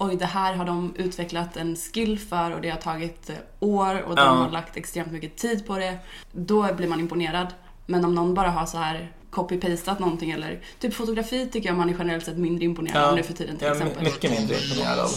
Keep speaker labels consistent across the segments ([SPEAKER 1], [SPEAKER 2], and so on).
[SPEAKER 1] oj det här har de utvecklat en skill för och det har tagit eh, år och de
[SPEAKER 2] Ja.
[SPEAKER 1] har lagt extremt mycket tid på det. Då blir man imponerad. Men om någon bara har så här copy-pastat någonting eller typ fotografi tycker jag man är generellt sett mindre imponerad av nu för tiden till
[SPEAKER 2] är
[SPEAKER 1] exempel.
[SPEAKER 2] mycket mindre imponerad av.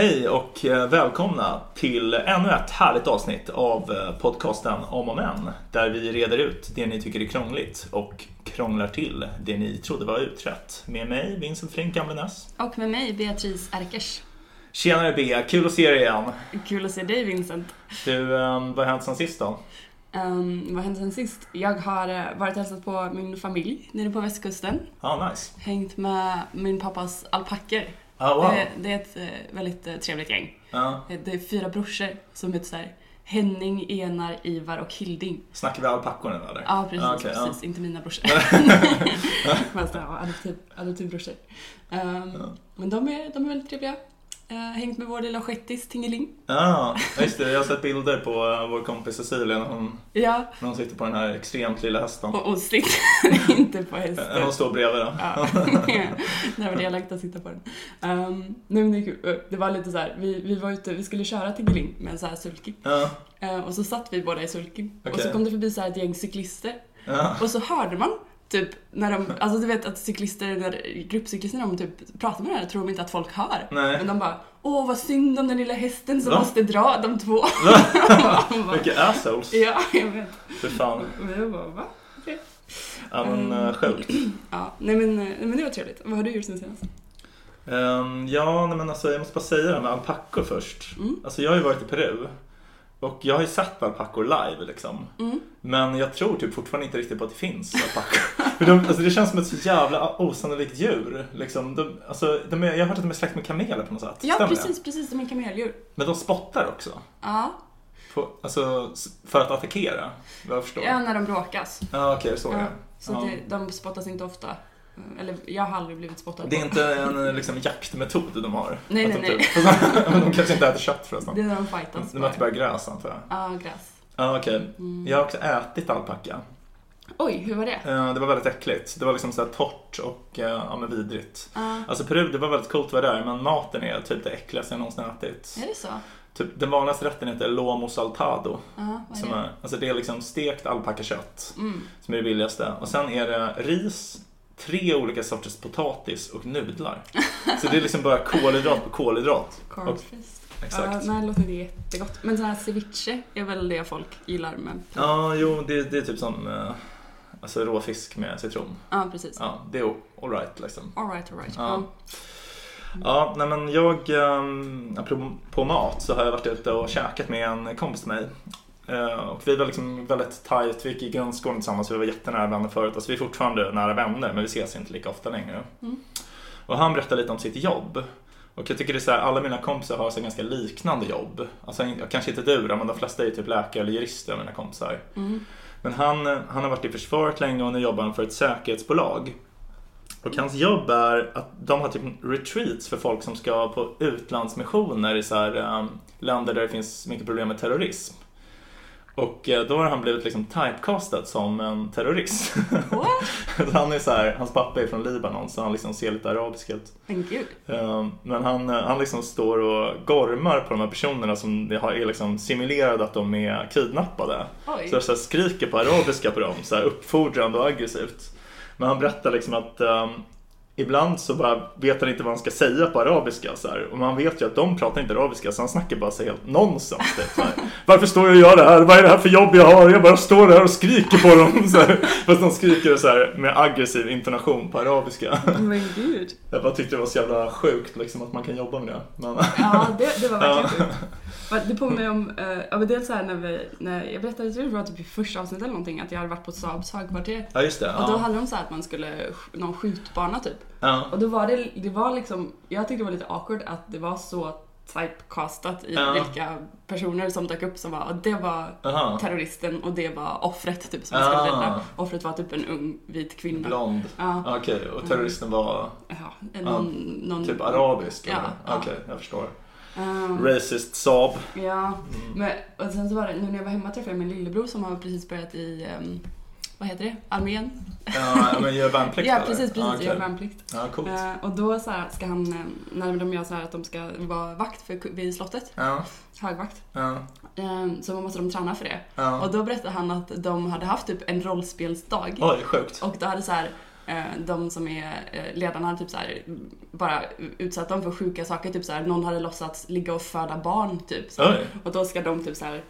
[SPEAKER 2] Hej och eh, välkomna till ännu ett härligt avsnitt av eh, podcasten Om och Men. Där vi reder ut det ni tycker är krångligt och krånglar till det ni trodde var utrett. Med mig, Vincent Flink Gamlenäs.
[SPEAKER 1] Och med mig Beatrice Erkers.
[SPEAKER 2] Tjenare B, kul att se dig igen.
[SPEAKER 1] Kul att se dig Vincent.
[SPEAKER 2] Du, eh, vad har hänt sen sist då?
[SPEAKER 1] Um, vad hände sen sist? Jag har eh, varit och hälsat på min familj nere på västkusten.
[SPEAKER 2] Ja, ah, nice.
[SPEAKER 1] Hängt med min pappas alpackor.
[SPEAKER 2] Ah, wow.
[SPEAKER 1] Det, det är ett eh, väldigt eh, trevligt gäng.
[SPEAKER 2] Ja.
[SPEAKER 1] Eh, Det är fyra brorsor som heter så här Henning, Enar, Ivar och Hilding.
[SPEAKER 2] Snackar vi alpackor nu eller?
[SPEAKER 1] Ja, precis.
[SPEAKER 2] Ah, ja.
[SPEAKER 1] precis. Inte mina brorsor. Fast ja, adoptiv, adoptivbrorsor. Um,
[SPEAKER 2] Ja.
[SPEAKER 1] Men de är, de är väldigt trevliga. Uh, hängt med vår lilla shettis Tingeling.
[SPEAKER 2] Ja, just det. Jag har sett bilder på eh, vår kompis Cecilia när hon,
[SPEAKER 1] Ja,
[SPEAKER 2] när hon sitter på den här extremt lilla hästen.
[SPEAKER 1] och, och sitter inte på
[SPEAKER 2] Eh,
[SPEAKER 1] hästen.
[SPEAKER 2] Hon står bredvid då.
[SPEAKER 1] Ja, var det jag längtade att sitta på den. Um, nej, men det, är kul. det var lite så här, vi, vi var ute, vi skulle köra till Gling med en så här sulky.
[SPEAKER 2] Ja,
[SPEAKER 1] Eh, och så satt vi båda i sulkin. Och
[SPEAKER 2] Okej.
[SPEAKER 1] så kom det förbi så här ett gäng cyklister.
[SPEAKER 2] ja.
[SPEAKER 1] Och så hörde man typ när de, alltså du vet att cyklister, när gruppcyklister, de typ pratar med varandra tror de inte att folk hör.
[SPEAKER 2] Nej.
[SPEAKER 1] Men de bara, åh vad synd om den lilla hästen som
[SPEAKER 2] Va?
[SPEAKER 1] måste dra de två.
[SPEAKER 2] Vilka assholes.
[SPEAKER 1] ja, jag vet.
[SPEAKER 2] För fan.
[SPEAKER 1] Men jag bara, va?
[SPEAKER 2] Ja men
[SPEAKER 1] Mm.
[SPEAKER 2] uh, sjukt.
[SPEAKER 1] Ja, nej men, eh, men det var trevligt. Vad har du gjort sen senast?
[SPEAKER 2] Ehm, ja, nej, men alltså, jag måste bara säga det här med alpackor först.
[SPEAKER 1] Mm.
[SPEAKER 2] Alltså jag har ju varit i Peru. Och jag har ju sett alpackor live liksom.
[SPEAKER 1] Mm.
[SPEAKER 2] Men jag tror typ fortfarande inte riktigt på att det finns alpackor. För de, alltså, det känns som ett så jävla osannolikt djur. Liksom. De, alltså, de är, jag har hört att de är släkt med kameler på något sätt.
[SPEAKER 1] Ja,
[SPEAKER 2] Stämmer det?
[SPEAKER 1] precis, precis. De är kameldjur.
[SPEAKER 2] Men de spottar också.
[SPEAKER 1] Ja,
[SPEAKER 2] På, alltså, för att attackera, vad jag förstår.
[SPEAKER 1] ja, när de bråkas.
[SPEAKER 2] Ja, okej, så är
[SPEAKER 1] Ja, så
[SPEAKER 2] Ja.
[SPEAKER 1] det, de spottas inte ofta. Eller jag har aldrig blivit spottad
[SPEAKER 2] Det är inte en liksom, jaktmetod de har.
[SPEAKER 1] Nej, nej,
[SPEAKER 2] de, Typ, men de kanske inte äter kött förresten.
[SPEAKER 1] Det är när de fightas.
[SPEAKER 2] De äter bara gräs antar jag.
[SPEAKER 1] Ja, gräs.
[SPEAKER 2] Ja, okej.
[SPEAKER 1] Mm.
[SPEAKER 2] Jag har också ätit alpacka.
[SPEAKER 1] Oj, hur var det?
[SPEAKER 2] Eh, Det var väldigt äckligt. Det var liksom så torrt och eh, ja, men vidrigt.
[SPEAKER 1] Ja,
[SPEAKER 2] Alltså Peru, det var väldigt coolt att vara där, men maten är typ det äckligaste jag någonsin ätit.
[SPEAKER 1] är det så?
[SPEAKER 2] Typ, den vanligaste rätten heter lomo saltado.
[SPEAKER 1] Vad är
[SPEAKER 2] Som
[SPEAKER 1] det?
[SPEAKER 2] är, alltså det är liksom stekt alpackakött
[SPEAKER 1] Mm.
[SPEAKER 2] som är det billigaste. Och sen är det ris, tre olika sorters potatis och nudlar. Så det är liksom bara kolhydrat på kolhydrat. Exakt.
[SPEAKER 1] Ja, nej, det låter jättegott. Men sån här ceviche är väl det folk gillar med.
[SPEAKER 2] Ja, jo, det, det är typ som alltså råfisk med citron.
[SPEAKER 1] Ja, precis.
[SPEAKER 2] Ja, det är alright liksom.
[SPEAKER 1] Alright, alright.
[SPEAKER 2] Ja. Ja, nej men jag, um, apropå mat, så har jag varit ute och käkat med en kompis till mig. Eh, och vi var liksom väldigt tajt, vi gick i grundskolan tillsammans, vi var jättenära vänner förut. Alltså vi är fortfarande nära vänner, men vi ses inte lika ofta längre.
[SPEAKER 1] Mm.
[SPEAKER 2] Och han berättade lite om sitt jobb. Och jag tycker det är så här, alla mina kompisar har så ganska liknande jobb. Alltså kanske inte du då, men de flesta är ju typ läkare eller jurister mina kompisar.
[SPEAKER 1] Mm.
[SPEAKER 2] Men han, han har varit i försvaret länge och nu jobbar han för ett säkerhetsbolag. Och hans jobb är att de har typ retreats för folk som ska på utlandsmissioner i så här, um, länder där det finns mycket problem med terrorism. Och eh, då har han blivit liksom typecastad som en terrorist. Så han är så här, hans pappa är från Libanon så han liksom ser lite arabisk ut.
[SPEAKER 1] Men gud.
[SPEAKER 2] Um, Men han, han liksom står och gormar på de här personerna som är liksom simulerade att de är kidnappade.
[SPEAKER 1] Oj.
[SPEAKER 2] Så så skriker på arabiska på dem, så här uppfordrande och aggressivt. Men han berättar liksom att ehm, ibland så bara vet han inte vad han ska säga på arabiska. Så här. Och man vet ju att de pratar inte arabiska så han snackar bara så helt nonsens. Typ, så här. Varför står jag och gör det här? Vad är det här för jobb jag har? Jag bara står där och skriker på dem. Så här. Fast de skriker så här med aggressiv intonation på arabiska.
[SPEAKER 1] Men gud.
[SPEAKER 2] Jag bara tyckte det var så jävla sjukt liksom, att man kan jobba med det. Men,
[SPEAKER 1] Ja, det, det var verkligen sjukt. Det påminner mig om, eh, ja men dels såhär när vi, när jag berättade, jag tror det var typ i första avsnittet eller någonting, att jag hade varit på Saabs högkvarter.
[SPEAKER 2] ja just det.
[SPEAKER 1] Och då
[SPEAKER 2] Ja.
[SPEAKER 1] handlade det om så här att man skulle, sk- någon skjutbana typ.
[SPEAKER 2] Ja.
[SPEAKER 1] Och då var det, det var liksom, jag tyckte det var lite awkward att det var så typecastat i
[SPEAKER 2] Ja.
[SPEAKER 1] vilka personer som dök upp som var, och det var
[SPEAKER 2] Aha.
[SPEAKER 1] terroristen och det var offret typ som man
[SPEAKER 2] Ah.
[SPEAKER 1] skulle rädda. Offret var typ en ung vit kvinna.
[SPEAKER 2] Blond.
[SPEAKER 1] Ja,
[SPEAKER 2] Ah, Okej, och terroristen var
[SPEAKER 1] ja, någon, någon,
[SPEAKER 2] typ arabisk?
[SPEAKER 1] Ja.
[SPEAKER 2] Okej, jag förstår.
[SPEAKER 1] Ehm,
[SPEAKER 2] Racist Saab.
[SPEAKER 1] Ja,
[SPEAKER 2] Mm.
[SPEAKER 1] men och sen så var det, nu när jag var hemma träffade jag min lillebror som har precis börjat i, ehm, vad heter det, armén?
[SPEAKER 2] Ja, men gör värnplikt
[SPEAKER 1] ja, precis, precis,
[SPEAKER 2] Ja, okej.
[SPEAKER 1] gör värnplikt.
[SPEAKER 2] Ja, coolt.
[SPEAKER 1] Eh, och då så här, ska han, eh, när de gör så här att de ska vara vakt för, vid slottet,
[SPEAKER 2] Ja,
[SPEAKER 1] högvakt,
[SPEAKER 2] ja,
[SPEAKER 1] eh, så måste de träna för det.
[SPEAKER 2] ja.
[SPEAKER 1] Och då berättade han att de hade haft typ en rollspelsdag.
[SPEAKER 2] Oj, sjukt.
[SPEAKER 1] Och då hade så här, de som är eh, ledarna hade typ så här, bara utsatt dem för sjuka saker. Typ så här, någon hade låtsats ligga och föda barn typ. Så.
[SPEAKER 2] Oj,
[SPEAKER 1] Och då ska de typ så här,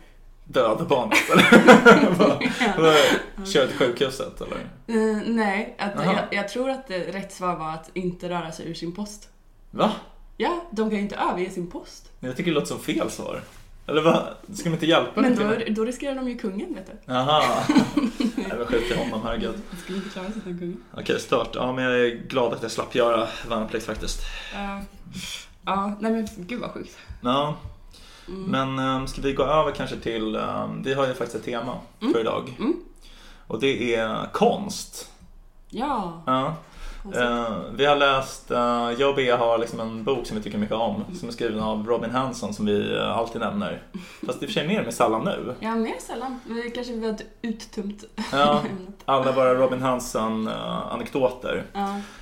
[SPEAKER 2] döda barnet eller? Vad- vad- Kör till sjukhuset eller?
[SPEAKER 1] eh, nej, att, jag, jag tror att det, rätt svar var att inte röra sig ur sin post.
[SPEAKER 2] Va?
[SPEAKER 1] Ja, de kan ju inte överge sin post.
[SPEAKER 2] Jag tycker det låter som fel svar. Eller vad? Ska de inte hjälpa
[SPEAKER 1] Men då, då riskerar de ju kungen, vet du.
[SPEAKER 2] Jaha. Nej men skit i honom, herregud.
[SPEAKER 1] De skulle inte klara sig utan kungen.
[SPEAKER 2] Okej, stört. Ja, men jag är glad att jag slapp göra värnplikt faktiskt.
[SPEAKER 1] Uh, ja, nej men gud vad sjukt.
[SPEAKER 2] Ja,
[SPEAKER 1] Mm.
[SPEAKER 2] men um, ska vi gå över kanske till, um, vi har ju faktiskt ett tema för idag.
[SPEAKER 1] Mm.
[SPEAKER 2] Och det är konst.
[SPEAKER 1] Ja,
[SPEAKER 2] Ja. Eh, vi har läst, uh, jag och Bea har liksom en bok som vi tycker mycket om. Som är skriven av Robin Hanson som vi eh, alltid nämner. Fast i och för sig mer med sällan nu.
[SPEAKER 1] Ja, mer sällan. Vi kanske vi har ett uttömt
[SPEAKER 2] Ja, alla våra Robin Hanson-anekdoter.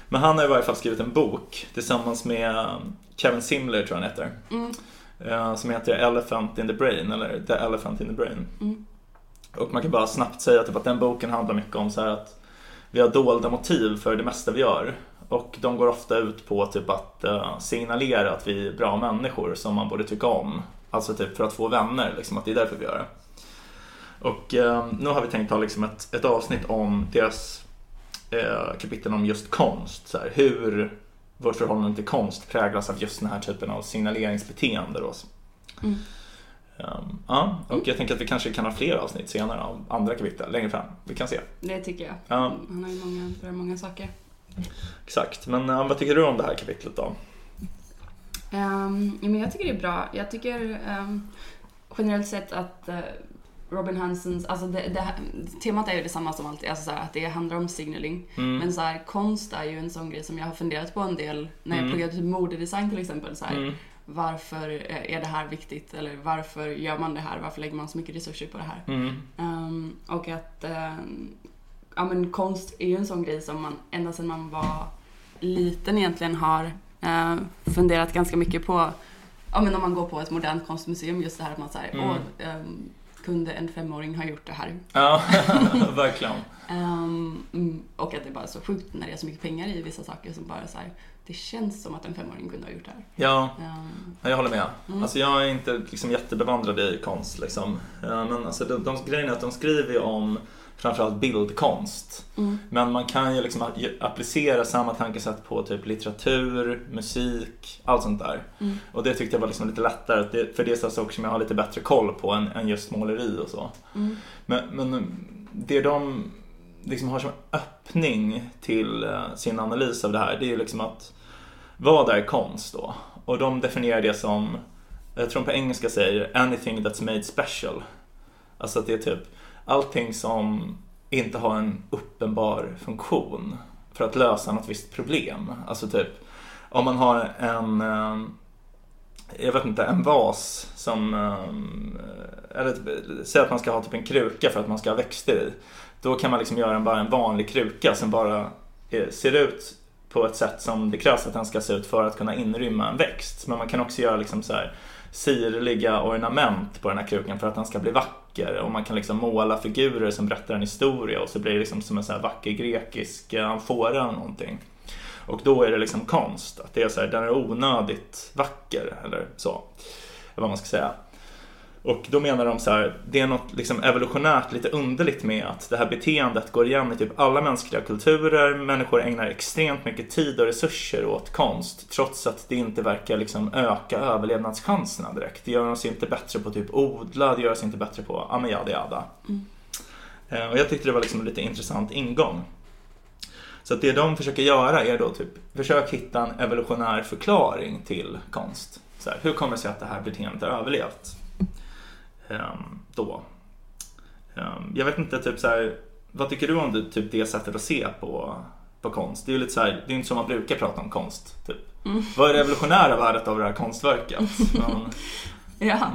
[SPEAKER 2] Men han har i varje fall skrivit en bok tillsammans med Kevin Simler tror jag han heter.
[SPEAKER 1] Mm.
[SPEAKER 2] Som heter Elephant in the Brain, eller The Elephant in the Brain.
[SPEAKER 1] Mm.
[SPEAKER 2] Och man kan bara snabbt säga typ att den boken handlar mycket om så här att vi har dolda motiv för det mesta vi gör. Och de går ofta ut på typ att eh, signalera att vi är bra människor som man borde tycka om. Alltså typ för att få vänner, liksom, att det är därför vi gör det. Och eh, nu har vi tänkt ha liksom ett, ett avsnitt om deras eh, kapitel om just konst. Så här, hur vårt förhållande till konst präglas av just den här typen av signaleringsbeteende. Då.
[SPEAKER 1] Mm.
[SPEAKER 2] Um, ja, och jag tänker att vi kanske kan ha fler avsnitt senare av andra kapitel längre fram. Vi kan se.
[SPEAKER 1] Det tycker jag.
[SPEAKER 2] Ja.
[SPEAKER 1] Han har ju många, berör många saker.
[SPEAKER 2] Exakt. Men uh, vad tycker du om det här kapitlet då?
[SPEAKER 1] Um, men jag tycker det är bra. Jag tycker ehm, generellt sett att eh, Robin Hansons, alltså det, det, temat är ju detsamma som alltid, alltså så här, att det handlar om signaling.
[SPEAKER 2] Mm.
[SPEAKER 1] Men så här, konst är ju en sån grej som jag har funderat på en del när jag
[SPEAKER 2] Mm.
[SPEAKER 1] pluggade typ modedesign till exempel. Så här,
[SPEAKER 2] Mm.
[SPEAKER 1] Varför eh, är det här viktigt? Eller varför gör man det här? Varför lägger man så mycket resurser på det här?
[SPEAKER 2] Mm.
[SPEAKER 1] Ehm, och att ehm, ja, men konst är ju en sån grej som man ända sedan man var liten egentligen har eh, funderat ganska mycket på. Ja, men om man går på ett modernt konstmuseum, just det här att man säger,
[SPEAKER 2] Mm.
[SPEAKER 1] åh, kunde en femåring ha gjort det här?
[SPEAKER 2] Ja, verkligen.
[SPEAKER 1] Ehm, mm, och att det är bara så sjukt när det är så mycket pengar i vissa saker som bara så här, det känns som att en femåring kunde ha gjort det här.
[SPEAKER 2] Ja,
[SPEAKER 1] Ehm,
[SPEAKER 2] jag håller med.
[SPEAKER 1] Mm.
[SPEAKER 2] Alltså jag är inte liksom jättebevandrad i konst liksom. Eh, Men alltså de, de grejen är att de skriver ju om framförallt bildkonst.
[SPEAKER 1] mm,
[SPEAKER 2] Men man kan ju liksom applicera samma tankesätt på typ litteratur, musik, allt sånt där.
[SPEAKER 1] mm,
[SPEAKER 2] Och det tyckte jag var liksom lite lättare, för det är saker som jag har lite bättre koll på än, än just måleri och så.
[SPEAKER 1] mm,
[SPEAKER 2] Men, men det de liksom har som öppning till eh, sin analys av det här, det är ju liksom att vad är konst då? Och de definierar det som, jag tror de på engelska säger anything that's made special. Alltså att det är typ allting som inte har en uppenbar funktion för att lösa något visst problem. Alltså typ om man har en ehm, jag vet inte, en vas som, ehm, eller typ, säg att man ska ha typ en kruka för att man ska ha växter i. Då kan man liksom göra en, bara en vanlig kruka som bara eh, ser ut på ett sätt som det krävs att den ska se ut för att kunna inrymma en växt. Men man kan också göra liksom så här sirliga ornament på den här krukan för att den ska bli vacker. Och man kan liksom måla figurer som berättar en historia och så blir det liksom som en så här vacker grekisk eh, amfora eller någonting. Och då är det liksom konst, att det är så här, den är onödigt vacker eller så. Eller vad man ska säga. Och då menar de så här, det är något liksom evolutionärt lite underligt med att det här beteendet går igen i typ alla mänskliga kulturer. Människor ägnar extremt mycket tid och resurser åt konst trots att det inte verkar liksom öka överlevnadschanserna direkt. Det gör oss inte bättre på typ odla, det gör oss inte bättre på ja men yada yada. Eh, Och jag tyckte det var liksom en lite intressant ingång. Så det de försöker göra är då typ, försök hitta en evolutionär förklaring till konst. Så här, hur kommer det sig att det här beteendet har överlevt? Ehm, då. Ehm, jag vet inte, typ så här, vad tycker du om det, typ det sättet att se på på konst. Det är ju lite så här, det är inte som man brukar prata om konst. Typ.
[SPEAKER 1] Mm.
[SPEAKER 2] Vad är det revolutionära värdet av det här konstverket? Men,
[SPEAKER 1] Ja.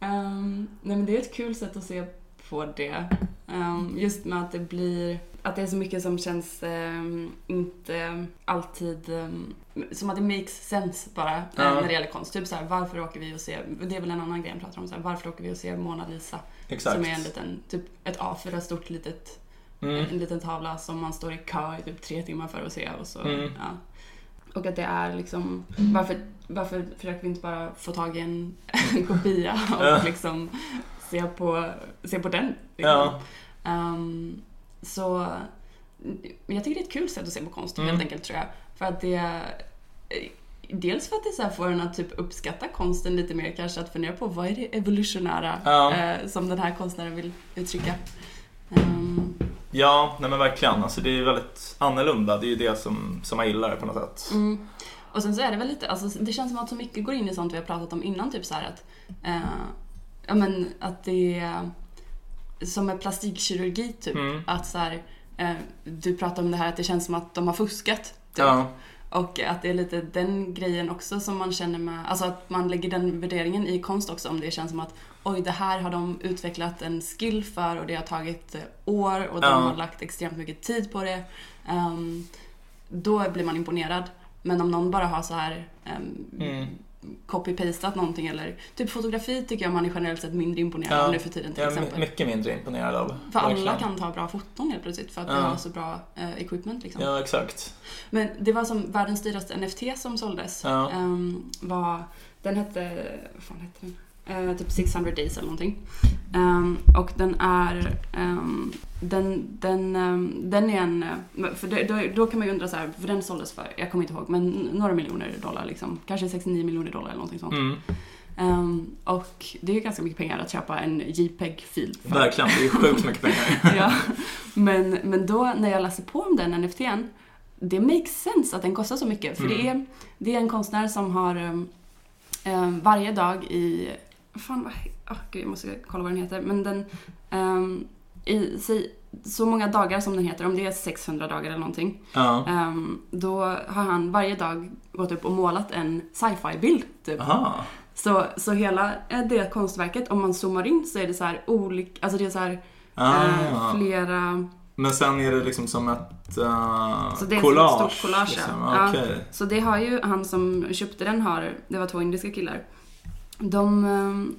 [SPEAKER 1] Ehm, nej men det är ett kul sätt att se på det. Ehm, just med att det blir, att det är så mycket som känns ehm, inte alltid, ehm, som att det makes sense bara eh,
[SPEAKER 2] Ja.
[SPEAKER 1] när det gäller konst. Typ såhär, varför åker vi och ser, det är väl en annan grej jag pratar om, såhär, varför åker vi och ser Mona Lisa?
[SPEAKER 2] exakt.
[SPEAKER 1] Som är en liten, typ ett A4 stort litet,
[SPEAKER 2] Mm.
[SPEAKER 1] en liten tavla som man står i kö i typ tre timmar för att se och så,
[SPEAKER 2] Mm.
[SPEAKER 1] ja. Och att det är liksom, varför, varför försöker vi inte bara få tag i en, kopia och liksom se på, se på den? Liksom.
[SPEAKER 2] Ja.
[SPEAKER 1] Ehm, så jag tycker det är ett kul sätt att se på konst
[SPEAKER 2] Mm.
[SPEAKER 1] helt enkelt tror jag. För att det eh, Dels för att det så här får en att typ uppskatta konsten lite mer kanske, att fundera på vad är det evolutionära
[SPEAKER 2] Ja.
[SPEAKER 1] eh, som den här konstnären vill uttrycka. Ehm,
[SPEAKER 2] Ja, nej men verkligen. Alltså, det är väldigt annorlunda. Det är ju det som, som man gillar på något sätt.
[SPEAKER 1] Mm. Och sen så är det väl lite, alltså det känns som att så mycket går in i sånt vi har pratat om innan, typ så här att, eh, ja men att det är som med plastikkirurgi typ,
[SPEAKER 2] Mm.
[SPEAKER 1] att så här, eh, du pratar om det här att det känns som att de har fuskat. Typ.
[SPEAKER 2] Ja,
[SPEAKER 1] Och att det är lite den grejen också som man känner med, alltså att man lägger den värderingen i konst också om det känns som att oj det här har de utvecklat en skill för och det har tagit eh, år och de
[SPEAKER 2] Ja.
[SPEAKER 1] har lagt extremt mycket tid på det. Ehm, då blir man imponerad. Men om någon bara har så här um,
[SPEAKER 2] Mm.
[SPEAKER 1] Copy-pastat någonting eller typ fotografi tycker jag man är generellt sett mindre imponerad
[SPEAKER 2] Ja.
[SPEAKER 1] av nu för tiden till
[SPEAKER 2] jag är
[SPEAKER 1] exempel.
[SPEAKER 2] my- mycket mindre imponerad av.
[SPEAKER 1] För alla
[SPEAKER 2] verkligen.
[SPEAKER 1] kan ta bra foton helt plötsligt för att vi
[SPEAKER 2] Ja.
[SPEAKER 1] har så bra eh, equipment liksom.
[SPEAKER 2] Ja, exakt.
[SPEAKER 1] Men det var som världens dyraste NFT som såldes.
[SPEAKER 2] Ja.
[SPEAKER 1] Ehm, var, den hette, vad fan hette den? Eh, typ 600 days eller någonting. Ehm, och den är, ehm, den, den, ehm, den är en, eh, för det, då, då kan man ju undra så här, för den såldes för, jag kommer inte ihåg, men några miljoner dollar liksom. Kanske 69 miljoner dollar eller någonting sånt.
[SPEAKER 2] Mm.
[SPEAKER 1] Och det är ju ganska mycket pengar att köpa en JPEG-fil för.
[SPEAKER 2] Verkligen, det är sjukt mycket pengar.
[SPEAKER 1] ja. men, men då när jag läser på om den NFTn, det makes sense att den kostar så mycket. För det,
[SPEAKER 2] Mm.
[SPEAKER 1] är, det är en konstnär som har um, um, varje dag i... Fan, vad, oh, gud, jag måste kolla vad den heter. Men den... Um, i, säg, så många dagar som den heter, om det är 600 dagar eller någonting.
[SPEAKER 2] Ja.
[SPEAKER 1] Um, då har han varje dag gått upp och målat en sci-fi-bild. Typ.
[SPEAKER 2] Aha.
[SPEAKER 1] Så, så hela eh, det konstverket, om man zoomar in så är det så här olika, alltså det är så här eh,
[SPEAKER 2] Ah.
[SPEAKER 1] flera
[SPEAKER 2] Men sen är det liksom som ett uh,
[SPEAKER 1] Så det är
[SPEAKER 2] collage?
[SPEAKER 1] ett stort collage,
[SPEAKER 2] liksom.
[SPEAKER 1] ja.
[SPEAKER 2] Okej.
[SPEAKER 1] Så det har ju han som köpte den har, det var två indiska killar. De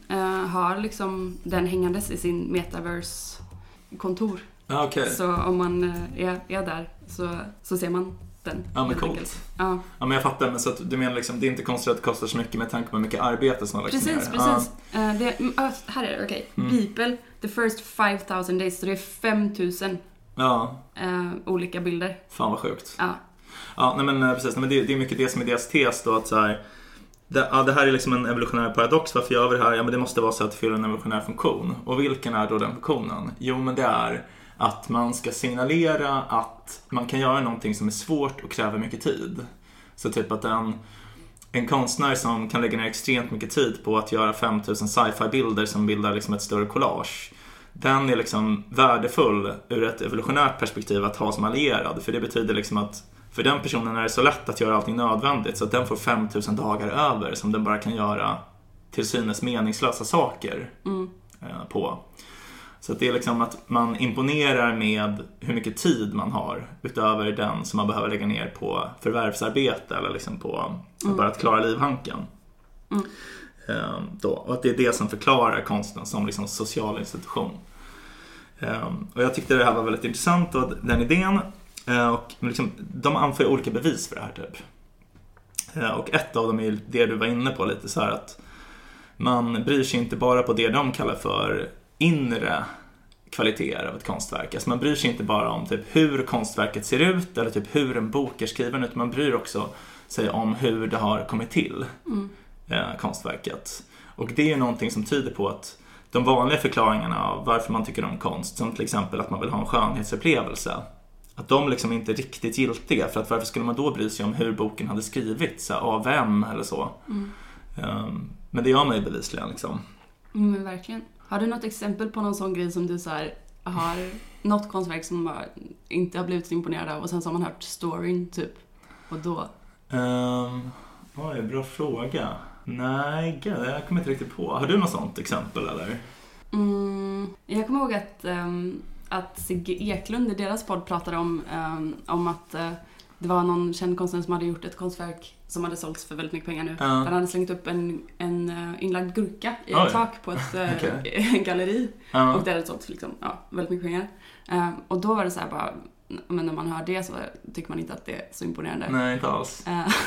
[SPEAKER 1] eh, har liksom den hängandes i sin metaverse-kontor.
[SPEAKER 2] Ja, okej.
[SPEAKER 1] Så om man eh, är, är där så, så ser man den.
[SPEAKER 2] Ja, men coolt.
[SPEAKER 1] Ja,
[SPEAKER 2] Ja, men jag fattar. Men så att du menar liksom, det är inte konstigt att det kostar så mycket med tanke på hur mycket arbete som har lagts
[SPEAKER 1] precis,
[SPEAKER 2] ner?
[SPEAKER 1] precis. Eh, det, mm, ah, här är det, okej.
[SPEAKER 2] Mm.
[SPEAKER 1] Beeple, the first 5000 days, så det är 5000
[SPEAKER 2] Ja, ja,
[SPEAKER 1] olika bilder.
[SPEAKER 2] fan vad sjukt.
[SPEAKER 1] Ja.
[SPEAKER 2] Ja, nej men precis. Nej, men det, det är mycket det som är deras tes då att så här, det, ja, det här är liksom en evolutionär paradox. Varför gör vi det här? Ja, men det måste vara så att det fyller en evolutionär funktion. Och vilken är då den funktionen? Jo, men det är att man ska signalera att man kan göra någonting som är svårt och kräver mycket tid. Så typ att en, en konstnär som kan lägga ner extremt mycket tid på att göra 5000 sci-fi-bilder som bildar liksom ett större collage. Den är liksom värdefull ur ett evolutionärt perspektiv att ha som allierad. För det betyder liksom att för den personen är det så lätt att göra allting nödvändigt så att den får 5000 dagar över som den bara kan göra till synes meningslösa saker
[SPEAKER 1] Mm.
[SPEAKER 2] eh, på. Så det är liksom att man imponerar med hur mycket tid man har utöver den som man behöver lägga ner på förvärvsarbete eller liksom på bara att klara livhanken.
[SPEAKER 1] Mm.
[SPEAKER 2] Eh, Då. Och att det är det som förklarar konsten som liksom social institution. Eh, Och jag tyckte det här var väldigt intressant och den idén. Eh, Och liksom, de anför olika bevis för det här typ. Eh, Och ett av dem är ju det du var inne på lite så här att man bryr sig inte bara på det de kallar för inre kvaliteter av ett konstverk. Alltså man bryr sig inte bara om typ hur konstverket ser ut eller typ hur en bok är skriven utan man bryr också sig om hur det har kommit till,
[SPEAKER 1] Mm.
[SPEAKER 2] eh, konstverket. Och det är ju någonting som tyder på att de vanliga förklaringarna av varför man tycker om konst, som till exempel att man vill ha en skönhetsupplevelse, att de liksom inte är riktigt giltiga. För att varför skulle man då bry sig om hur boken hade skrivits, av vem eller så.
[SPEAKER 1] Mm.
[SPEAKER 2] Ehm, men det gör man ju bevisligen liksom.
[SPEAKER 1] Mm, men verkligen. Har du något exempel på någon sån grej som du så här har något konstverk som man inte har blivit imponerad av och sen så har man hört storyn typ. Och då,
[SPEAKER 2] Um, oj, bra fråga. Nej, gud, jag kommer inte riktigt på. Har du något sånt exempel eller?
[SPEAKER 1] mm, jag kommer ihåg att, ehm, att Sigge Eklund i deras podd pratade om, ehm, om att eh, det var någon känd konstnär som hade gjort ett konstverk som hade sålts för väldigt mycket pengar nu.
[SPEAKER 2] Ja.
[SPEAKER 1] Där han hade slängt upp en, en eh, inlagd gurka i ett tak på ett eh,
[SPEAKER 2] Okej.
[SPEAKER 1] galleri.
[SPEAKER 2] Ja.
[SPEAKER 1] Och det hade sålts liksom, ja, väldigt mycket pengar. Eh, och då var det så här bara, men när man hör det så tycker man inte att det är så imponerande.
[SPEAKER 2] Nej, inte alls.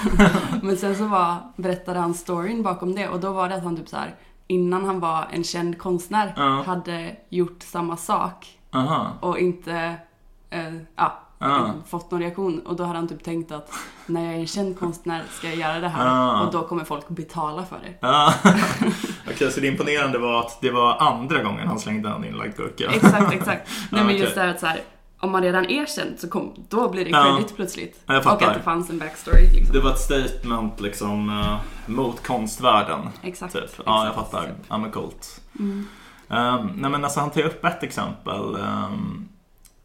[SPEAKER 1] Men sen så var, berättade han storyn bakom det och då var det att han typ så här innan han var en känd konstnär
[SPEAKER 2] Ja.
[SPEAKER 1] hade gjort samma sak
[SPEAKER 2] Aha.
[SPEAKER 1] och inte eh, ja, fått någon reaktion. Och då hade han typ tänkt att när jag är en känd konstnär ska jag göra det här
[SPEAKER 2] Ja.
[SPEAKER 1] och då kommer folk betala för det.
[SPEAKER 2] Okej, så det imponerande var att det var andra gången han slängde en inlagd gurka.
[SPEAKER 1] Exakt, exakt. Nej men just det här att så här, om man redan är känd så kom, då blir det credit plötsligt.
[SPEAKER 2] Ja,
[SPEAKER 1] och att det fanns en backstory liksom.
[SPEAKER 2] Det var ett statement liksom eh, mot konstvärlden.
[SPEAKER 1] Exakt.
[SPEAKER 2] Typ. Ja, jag fattar. Ja, men coolt.
[SPEAKER 1] Mm.
[SPEAKER 2] Um, nej men alltså han tar upp ett exempel ehm,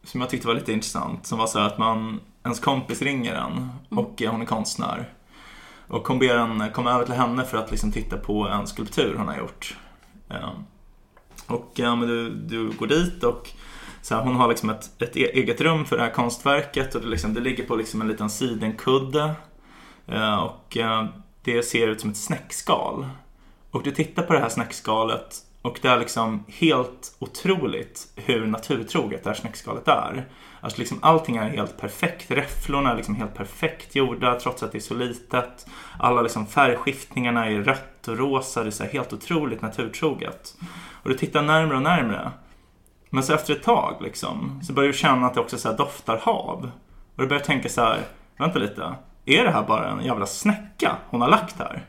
[SPEAKER 2] som jag tyckte var lite intressant. Som var så att man, ens kompis ringer en och eh, hon är konstnär. Och hon ber en komma över till henne för att liksom titta på en skulptur hon har gjort. Ehm, och men du, du går dit och så här, hon har liksom ett, ett e- eget rum för det här konstverket och det, liksom, det ligger på liksom en liten sidenkudde. Och det ser ut som ett snäckskal. Och du tittar på det här snäckskalet och det är liksom helt otroligt hur naturtroget det här snäckskalet är. Alltså liksom allting är helt perfekt. Räfflorna är liksom helt perfekt gjorda trots att det är så litet. Alla liksom färgskiftningarna är rött och rosa. Det är så här helt otroligt naturtroget. Och du tittar närmre och närmre. Men så efter ett tag liksom, så börjar du känna att det också så här doftar hav. Och du börjar tänka så här, vänta lite. Är det här bara en jävla snäcka hon har lagt här?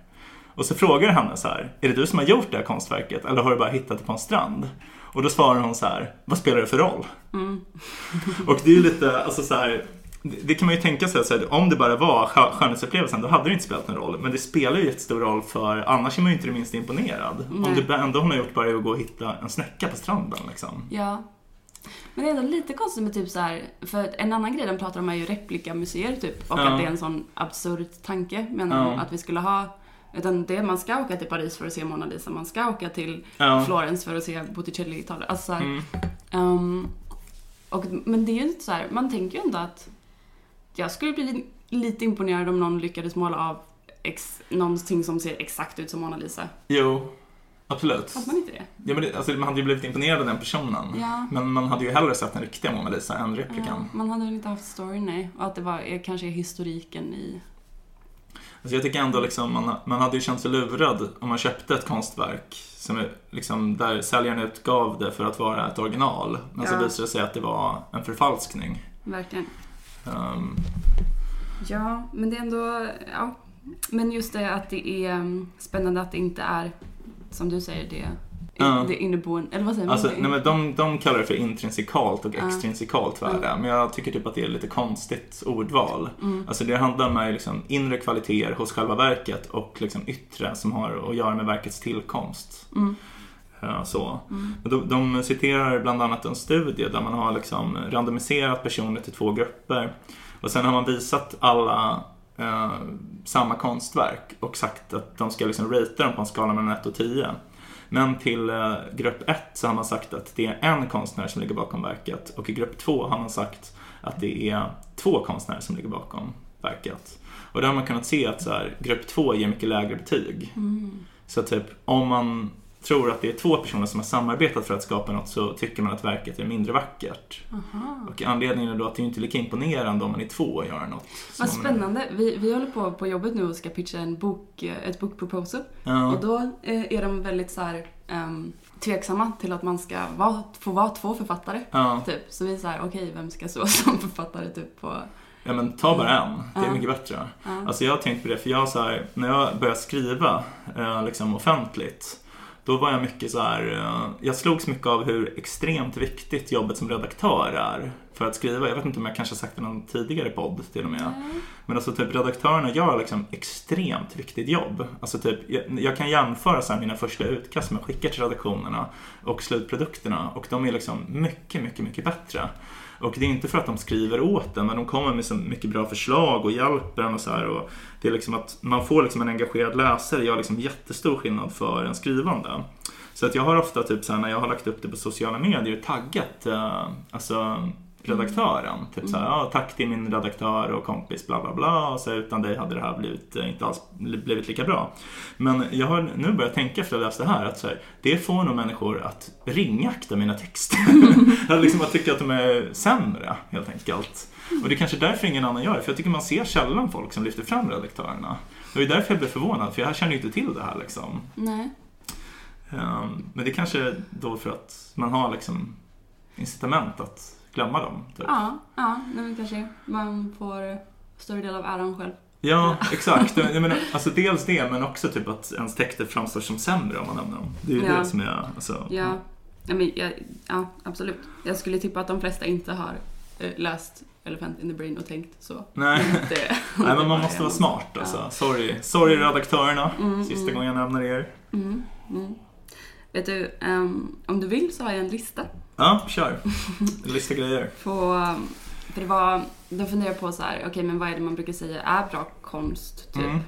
[SPEAKER 2] Och så frågar du henne så här, är det du som har gjort det här konstverket eller har du bara hittat det på en strand? Och då svarar hon så här, vad spelar det för roll? Och det är ju lite, alltså så här, det kan man ju tänka sig, så här, om det bara var skö- skönhetsupplevelsen då hade det inte spelat någon roll. Men det spelar ju jättestor roll för annars är man ju inte det minsta imponerad. Om
[SPEAKER 1] Nej.
[SPEAKER 2] det enda hon har gjort bara är att gå och hitta en snäcka på stranden liksom.
[SPEAKER 1] Ja. Men det är ändå lite konstigt med typ så här, för en annan grej de pratar om är ju replikamuseer typ. Och
[SPEAKER 2] Ja.
[SPEAKER 1] att det är en sån absurd tanke, de,
[SPEAKER 2] Ja.
[SPEAKER 1] att vi skulle ha. Utan det, man ska åka till Paris för att se Mona Lisa, man ska åka till
[SPEAKER 2] Ja.
[SPEAKER 1] Florens för att se Botticelli-tavlor. Alltså
[SPEAKER 2] Mm.
[SPEAKER 1] ehm, och, men det är ju inte så här, man tänker ju ändå att jag skulle bli lite imponerad om någon lyckades måla av ex, någonting som ser exakt ut som Mona Lisa.
[SPEAKER 2] Jo, absolut.
[SPEAKER 1] Fast man inte det?
[SPEAKER 2] Ja, men det, alltså, man hade ju blivit imponerad av den personen.
[SPEAKER 1] Ja.
[SPEAKER 2] Men man hade ju hellre sett den riktiga Mona Lisa än
[SPEAKER 1] Ja,
[SPEAKER 2] replikan.
[SPEAKER 1] man hade väl inte haft storyn, nej. Och att det var är, kanske är historiken i...
[SPEAKER 2] Alltså jag tycker ändå liksom man, man hade ju känt sig lurad om man köpte ett konstverk som är, liksom, där säljaren utgav det för att vara ett original. Men så
[SPEAKER 1] Ja.
[SPEAKER 2] visade det sig att det var en förfalskning.
[SPEAKER 1] Verkligen.
[SPEAKER 2] Ehm,
[SPEAKER 1] Ja, men det är ändå... Ja. Men just det att det är mm, spännande att det inte är, som du säger, det,
[SPEAKER 2] Ja.
[SPEAKER 1] det inneboende... Eller vad säger man?
[SPEAKER 2] alltså, nej, men de, de kallar det för intrinsikalt och extrinsikalt värde. Men jag tycker typ att det är lite konstigt ordval.
[SPEAKER 1] Mm.
[SPEAKER 2] Alltså det handlar om liksom inre kvaliteter hos själva verket och liksom yttre som har att göra med verkets tillkomst.
[SPEAKER 1] Mm.
[SPEAKER 2] Så.
[SPEAKER 1] Mm.
[SPEAKER 2] De, de citerar bland annat en studie där man har liksom randomiserat personer till två grupper. Och sen har man visat alla eh, samma konstverk och sagt att de ska liksom ratea dem på en skala mellan 1 och 10. Men till eh, grupp 1 så har man sagt att det är en konstnär som ligger bakom verket och i grupp 2 har man sagt att det är två konstnärer som ligger bakom verket. Och där har man kunnat se att så här, grupp 2 ger mycket lägre betyg.
[SPEAKER 1] Mm.
[SPEAKER 2] Så typ om man tror att det är två personer som har samarbetat för att skapa något så tycker man att verket är mindre vackert.
[SPEAKER 1] Aha.
[SPEAKER 2] Och anledningen är då att det är inte lika imponerande om man är två och gör något.
[SPEAKER 1] Vad spännande. Vi, vi håller på på jobbet nu och ska pitcha en bok, eh, ett book proposal.
[SPEAKER 2] Ja.
[SPEAKER 1] Och då eh, är de väldigt så här, ehm, tveksamma till att man ska vara, få vara två författare.
[SPEAKER 2] Ja.
[SPEAKER 1] Typ. Så vi är såhär, okej, vem ska stå som författare typ på...
[SPEAKER 2] ja, men ta bara en. Det är
[SPEAKER 1] Ja.
[SPEAKER 2] mycket bättre.
[SPEAKER 1] Ja.
[SPEAKER 2] Alltså jag har tänkt på det, för jag så här, när jag började skriva eh, liksom offentligt då var jag mycket så här, eh, jag slogs mycket av hur extremt viktigt jobbet som redaktör är för att skriva. Jag vet inte om jag kanske sagt det i någon tidigare podd till och med. Men alltså typ redaktörerna gör liksom extremt viktigt jobb. Alltså typ, jag, jag kan jämföra så mina första utkast som jag skickar till redaktionerna och slutprodukterna och de är liksom mycket, mycket, mycket bättre. Och det är inte för att de skriver åt den, men de kommer med så mycket bra förslag och hjälper en och så här. Och det är liksom att man får liksom en engagerad läsare gör liksom jättestor skillnad för en skrivande. Så att jag har ofta typ så här, när jag har lagt upp det på sociala medier taggat eh, alltså redaktören. Typ så här, ja, tack till min redaktör och kompis bla bla bla. Och så utan dig hade det här blivit, eh, inte alls blivit lika bra. Men jag har nu börjat tänka efter att ha läst det här att så här, det får nog människor att ringakta mina texter. Eller liksom att tycka att de är sämre helt enkelt. Och det är kanske därför ingen annan gör det. För jag tycker man ser sällan folk som lyfter fram redaktörerna. Det är därför jag blev förvånad, för jag känner ju inte till det här liksom.
[SPEAKER 1] Nej.
[SPEAKER 2] Ehm, Men det kanske är då för att man har liksom incitament att glömma dem. Typ.
[SPEAKER 1] Ja, ja men kanske man får större del av äran själv.
[SPEAKER 2] Ja, exakt. Jag menar, alltså dels det, men också typ att ens texter framstår som sämre om man nämner dem. Det är ju
[SPEAKER 1] Ja.
[SPEAKER 2] det som är... Alltså,
[SPEAKER 1] Ja, ja, men, ja, ja, absolut. Jag skulle tippa att de flesta inte har eh, läst Elephant in the Brain och tänkt så.
[SPEAKER 2] Nej.
[SPEAKER 1] Det,
[SPEAKER 2] Nej, men man måste
[SPEAKER 1] var
[SPEAKER 2] vara smart alltså. Sorry, Sorry redaktörerna.
[SPEAKER 1] Mm,
[SPEAKER 2] Sista
[SPEAKER 1] mm.
[SPEAKER 2] gången jag nämner er.
[SPEAKER 1] Mm, mm. Vet du, ehm, om du vill så har jag en lista
[SPEAKER 2] Ja, kör. Lista grejer.
[SPEAKER 1] på... ehm, För det var... Då funderade jag på så här, okej men vad är det man brukar säga är bra konst? Typ.
[SPEAKER 2] Mm.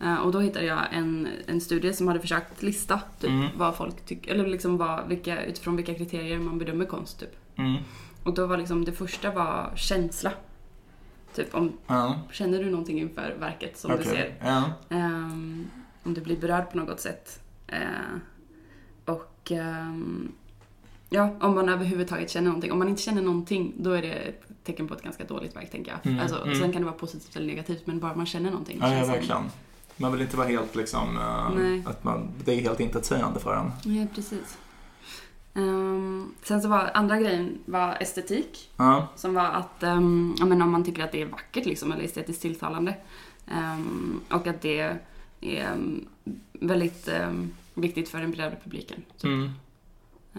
[SPEAKER 1] Eh, och då hittade jag en, en studie som hade försökt lista typ,
[SPEAKER 2] Mm.
[SPEAKER 1] vad folk tycker, eller liksom vad, vilka, utifrån vilka kriterier man bedömer konst. Typ.
[SPEAKER 2] Mm.
[SPEAKER 1] Och då var liksom, det första var känsla. Typ om,
[SPEAKER 2] Ja,
[SPEAKER 1] känner du någonting inför verket som du
[SPEAKER 2] okej.
[SPEAKER 1] ser?
[SPEAKER 2] Ja.
[SPEAKER 1] Ehm, om du blir berörd på något sätt. Eh, och ehm, ja, om man överhuvudtaget känner någonting. Om man inte känner någonting, då är det ett tecken på ett ganska dåligt verk, tänker jag.
[SPEAKER 2] Mm,
[SPEAKER 1] Alltså,
[SPEAKER 2] mm.
[SPEAKER 1] Sen kan det vara positivt eller negativt, men bara man känner någonting.
[SPEAKER 2] Ja, ja,
[SPEAKER 1] som-
[SPEAKER 2] verkligen. Man vill inte vara helt liksom,
[SPEAKER 1] Nej.
[SPEAKER 2] att man, det är helt intetsägande för en.
[SPEAKER 1] Ja, precis. Ehm, sen så var andra grejen var estetik.
[SPEAKER 2] Ja,
[SPEAKER 1] Som var att um, ja, men om man tycker att det är vackert liksom, eller estetiskt tilltalande. Ehm, och att det är um, väldigt um, viktigt för den bredare publiken. Typ.
[SPEAKER 2] mm,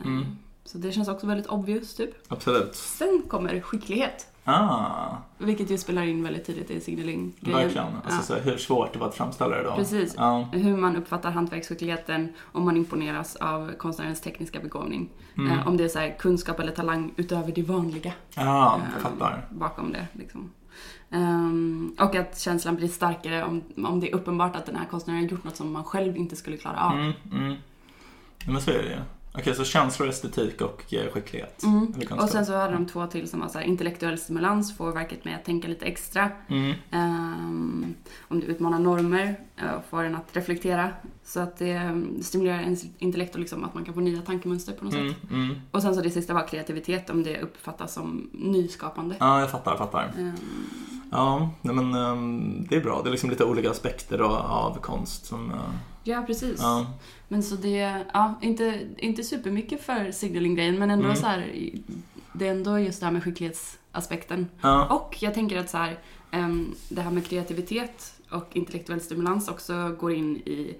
[SPEAKER 2] Mm.
[SPEAKER 1] Ehm, Så det känns också väldigt obvious typ.
[SPEAKER 2] absolut.
[SPEAKER 1] Sen kommer skicklighet.
[SPEAKER 2] Ah,
[SPEAKER 1] Vilket ju spelar in väldigt tidigt i signaling-grejen.
[SPEAKER 2] verkligen. Alltså, så här, hur svårt det var att framställa det då.
[SPEAKER 1] Precis.
[SPEAKER 2] Ja.
[SPEAKER 1] Hur man uppfattar hantverksskickligheten, om man imponeras av konstnärens tekniska begåvning.
[SPEAKER 2] Mm.
[SPEAKER 1] Eh, om det är så här kunskap eller talang utöver det vanliga.
[SPEAKER 2] Ja,
[SPEAKER 1] ehm,
[SPEAKER 2] jag fattar.
[SPEAKER 1] bakom det. Liksom. Um, och att känslan blir starkare om, om det är uppenbart att den här konstnären har gjort något som man själv inte skulle klara av.
[SPEAKER 2] Mm, mm. Men så är det ju. Okej, så känslor, estetik och eh, skicklighet.
[SPEAKER 1] Mm. Och sen så hade de två till som var så här, intellektuell stimulans får verket med att tänka lite extra.
[SPEAKER 2] Mm.
[SPEAKER 1] Ehm, om du utmanar normer och får en att reflektera. Så att det eh, stimulerar ens intellekt och liksom att man kan få nya tankemönster på något
[SPEAKER 2] Mm,
[SPEAKER 1] sätt.
[SPEAKER 2] mm.
[SPEAKER 1] Och sen så det sista var kreativitet om det uppfattas som nyskapande.
[SPEAKER 2] Ja, jag fattar, jag fattar.
[SPEAKER 1] Ehm,
[SPEAKER 2] Ja, nej, men ehm, det är bra. Det är liksom lite olika aspekter av, konst som... eh,
[SPEAKER 1] ja, precis.
[SPEAKER 2] ja.
[SPEAKER 1] Men så det, ja, inte, inte supermycket för signaling-grejen men ändå
[SPEAKER 2] Mm.
[SPEAKER 1] så här, det är ändå just det här med skicklighetsaspekten.
[SPEAKER 2] Ja.
[SPEAKER 1] Och jag tänker att så här, det här med kreativitet och intellektuell stimulans också går in i,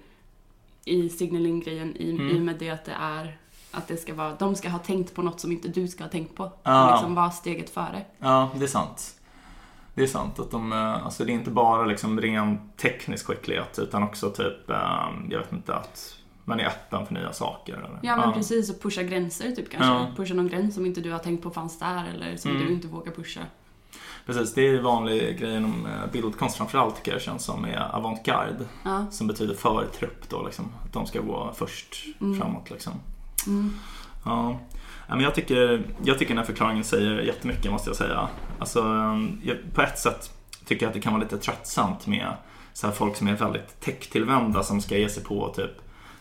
[SPEAKER 1] i signaling-grejen i,
[SPEAKER 2] Mm.
[SPEAKER 1] i och med det att det är att det ska vara, de ska ha tänkt på något som inte du ska ha tänkt på.
[SPEAKER 2] Ja.
[SPEAKER 1] Liksom vara steget före.
[SPEAKER 2] ja, det är sant. Det är sant att de, eh, alltså det är inte bara liksom ren teknisk skicklighet utan också typ, eh, jag vet inte, att man är öppen för nya saker. Eller?
[SPEAKER 1] Ja men precis, och pusha gränser typ kanske.
[SPEAKER 2] Ja.
[SPEAKER 1] Pusha någon gräns som inte du har tänkt på fanns där eller som
[SPEAKER 2] Mm.
[SPEAKER 1] du inte vågar pusha.
[SPEAKER 2] Precis, det är ju vanlig grej inom eh, bildkonst framförallt tycker jag känns som är avantgarde.
[SPEAKER 1] Ja.
[SPEAKER 2] Som betyder förtrupp då liksom. Att de ska gå först
[SPEAKER 1] Mm.
[SPEAKER 2] framåt liksom.
[SPEAKER 1] Mm.
[SPEAKER 2] Ja. Men jag, tycker, jag tycker den här förklaringen säger jättemycket måste jag säga. Alltså, jag, på ett sätt tycker jag att det kan vara lite tröttsamt med så här folk som är väldigt tech-tillvända som ska ge sig på att typ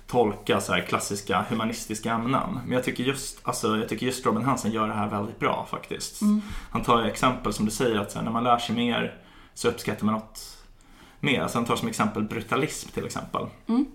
[SPEAKER 2] tolka så här klassiska humanistiska ämnen. Men jag tycker just, alltså, jag tycker just Robin Hansen gör det här väldigt bra faktiskt.
[SPEAKER 1] Mm.
[SPEAKER 2] Han tar exempel som du säger att här, när man lär sig mer så uppskattar man något mer. Alltså, han tar som exempel brutalism till exempel.
[SPEAKER 1] Mm.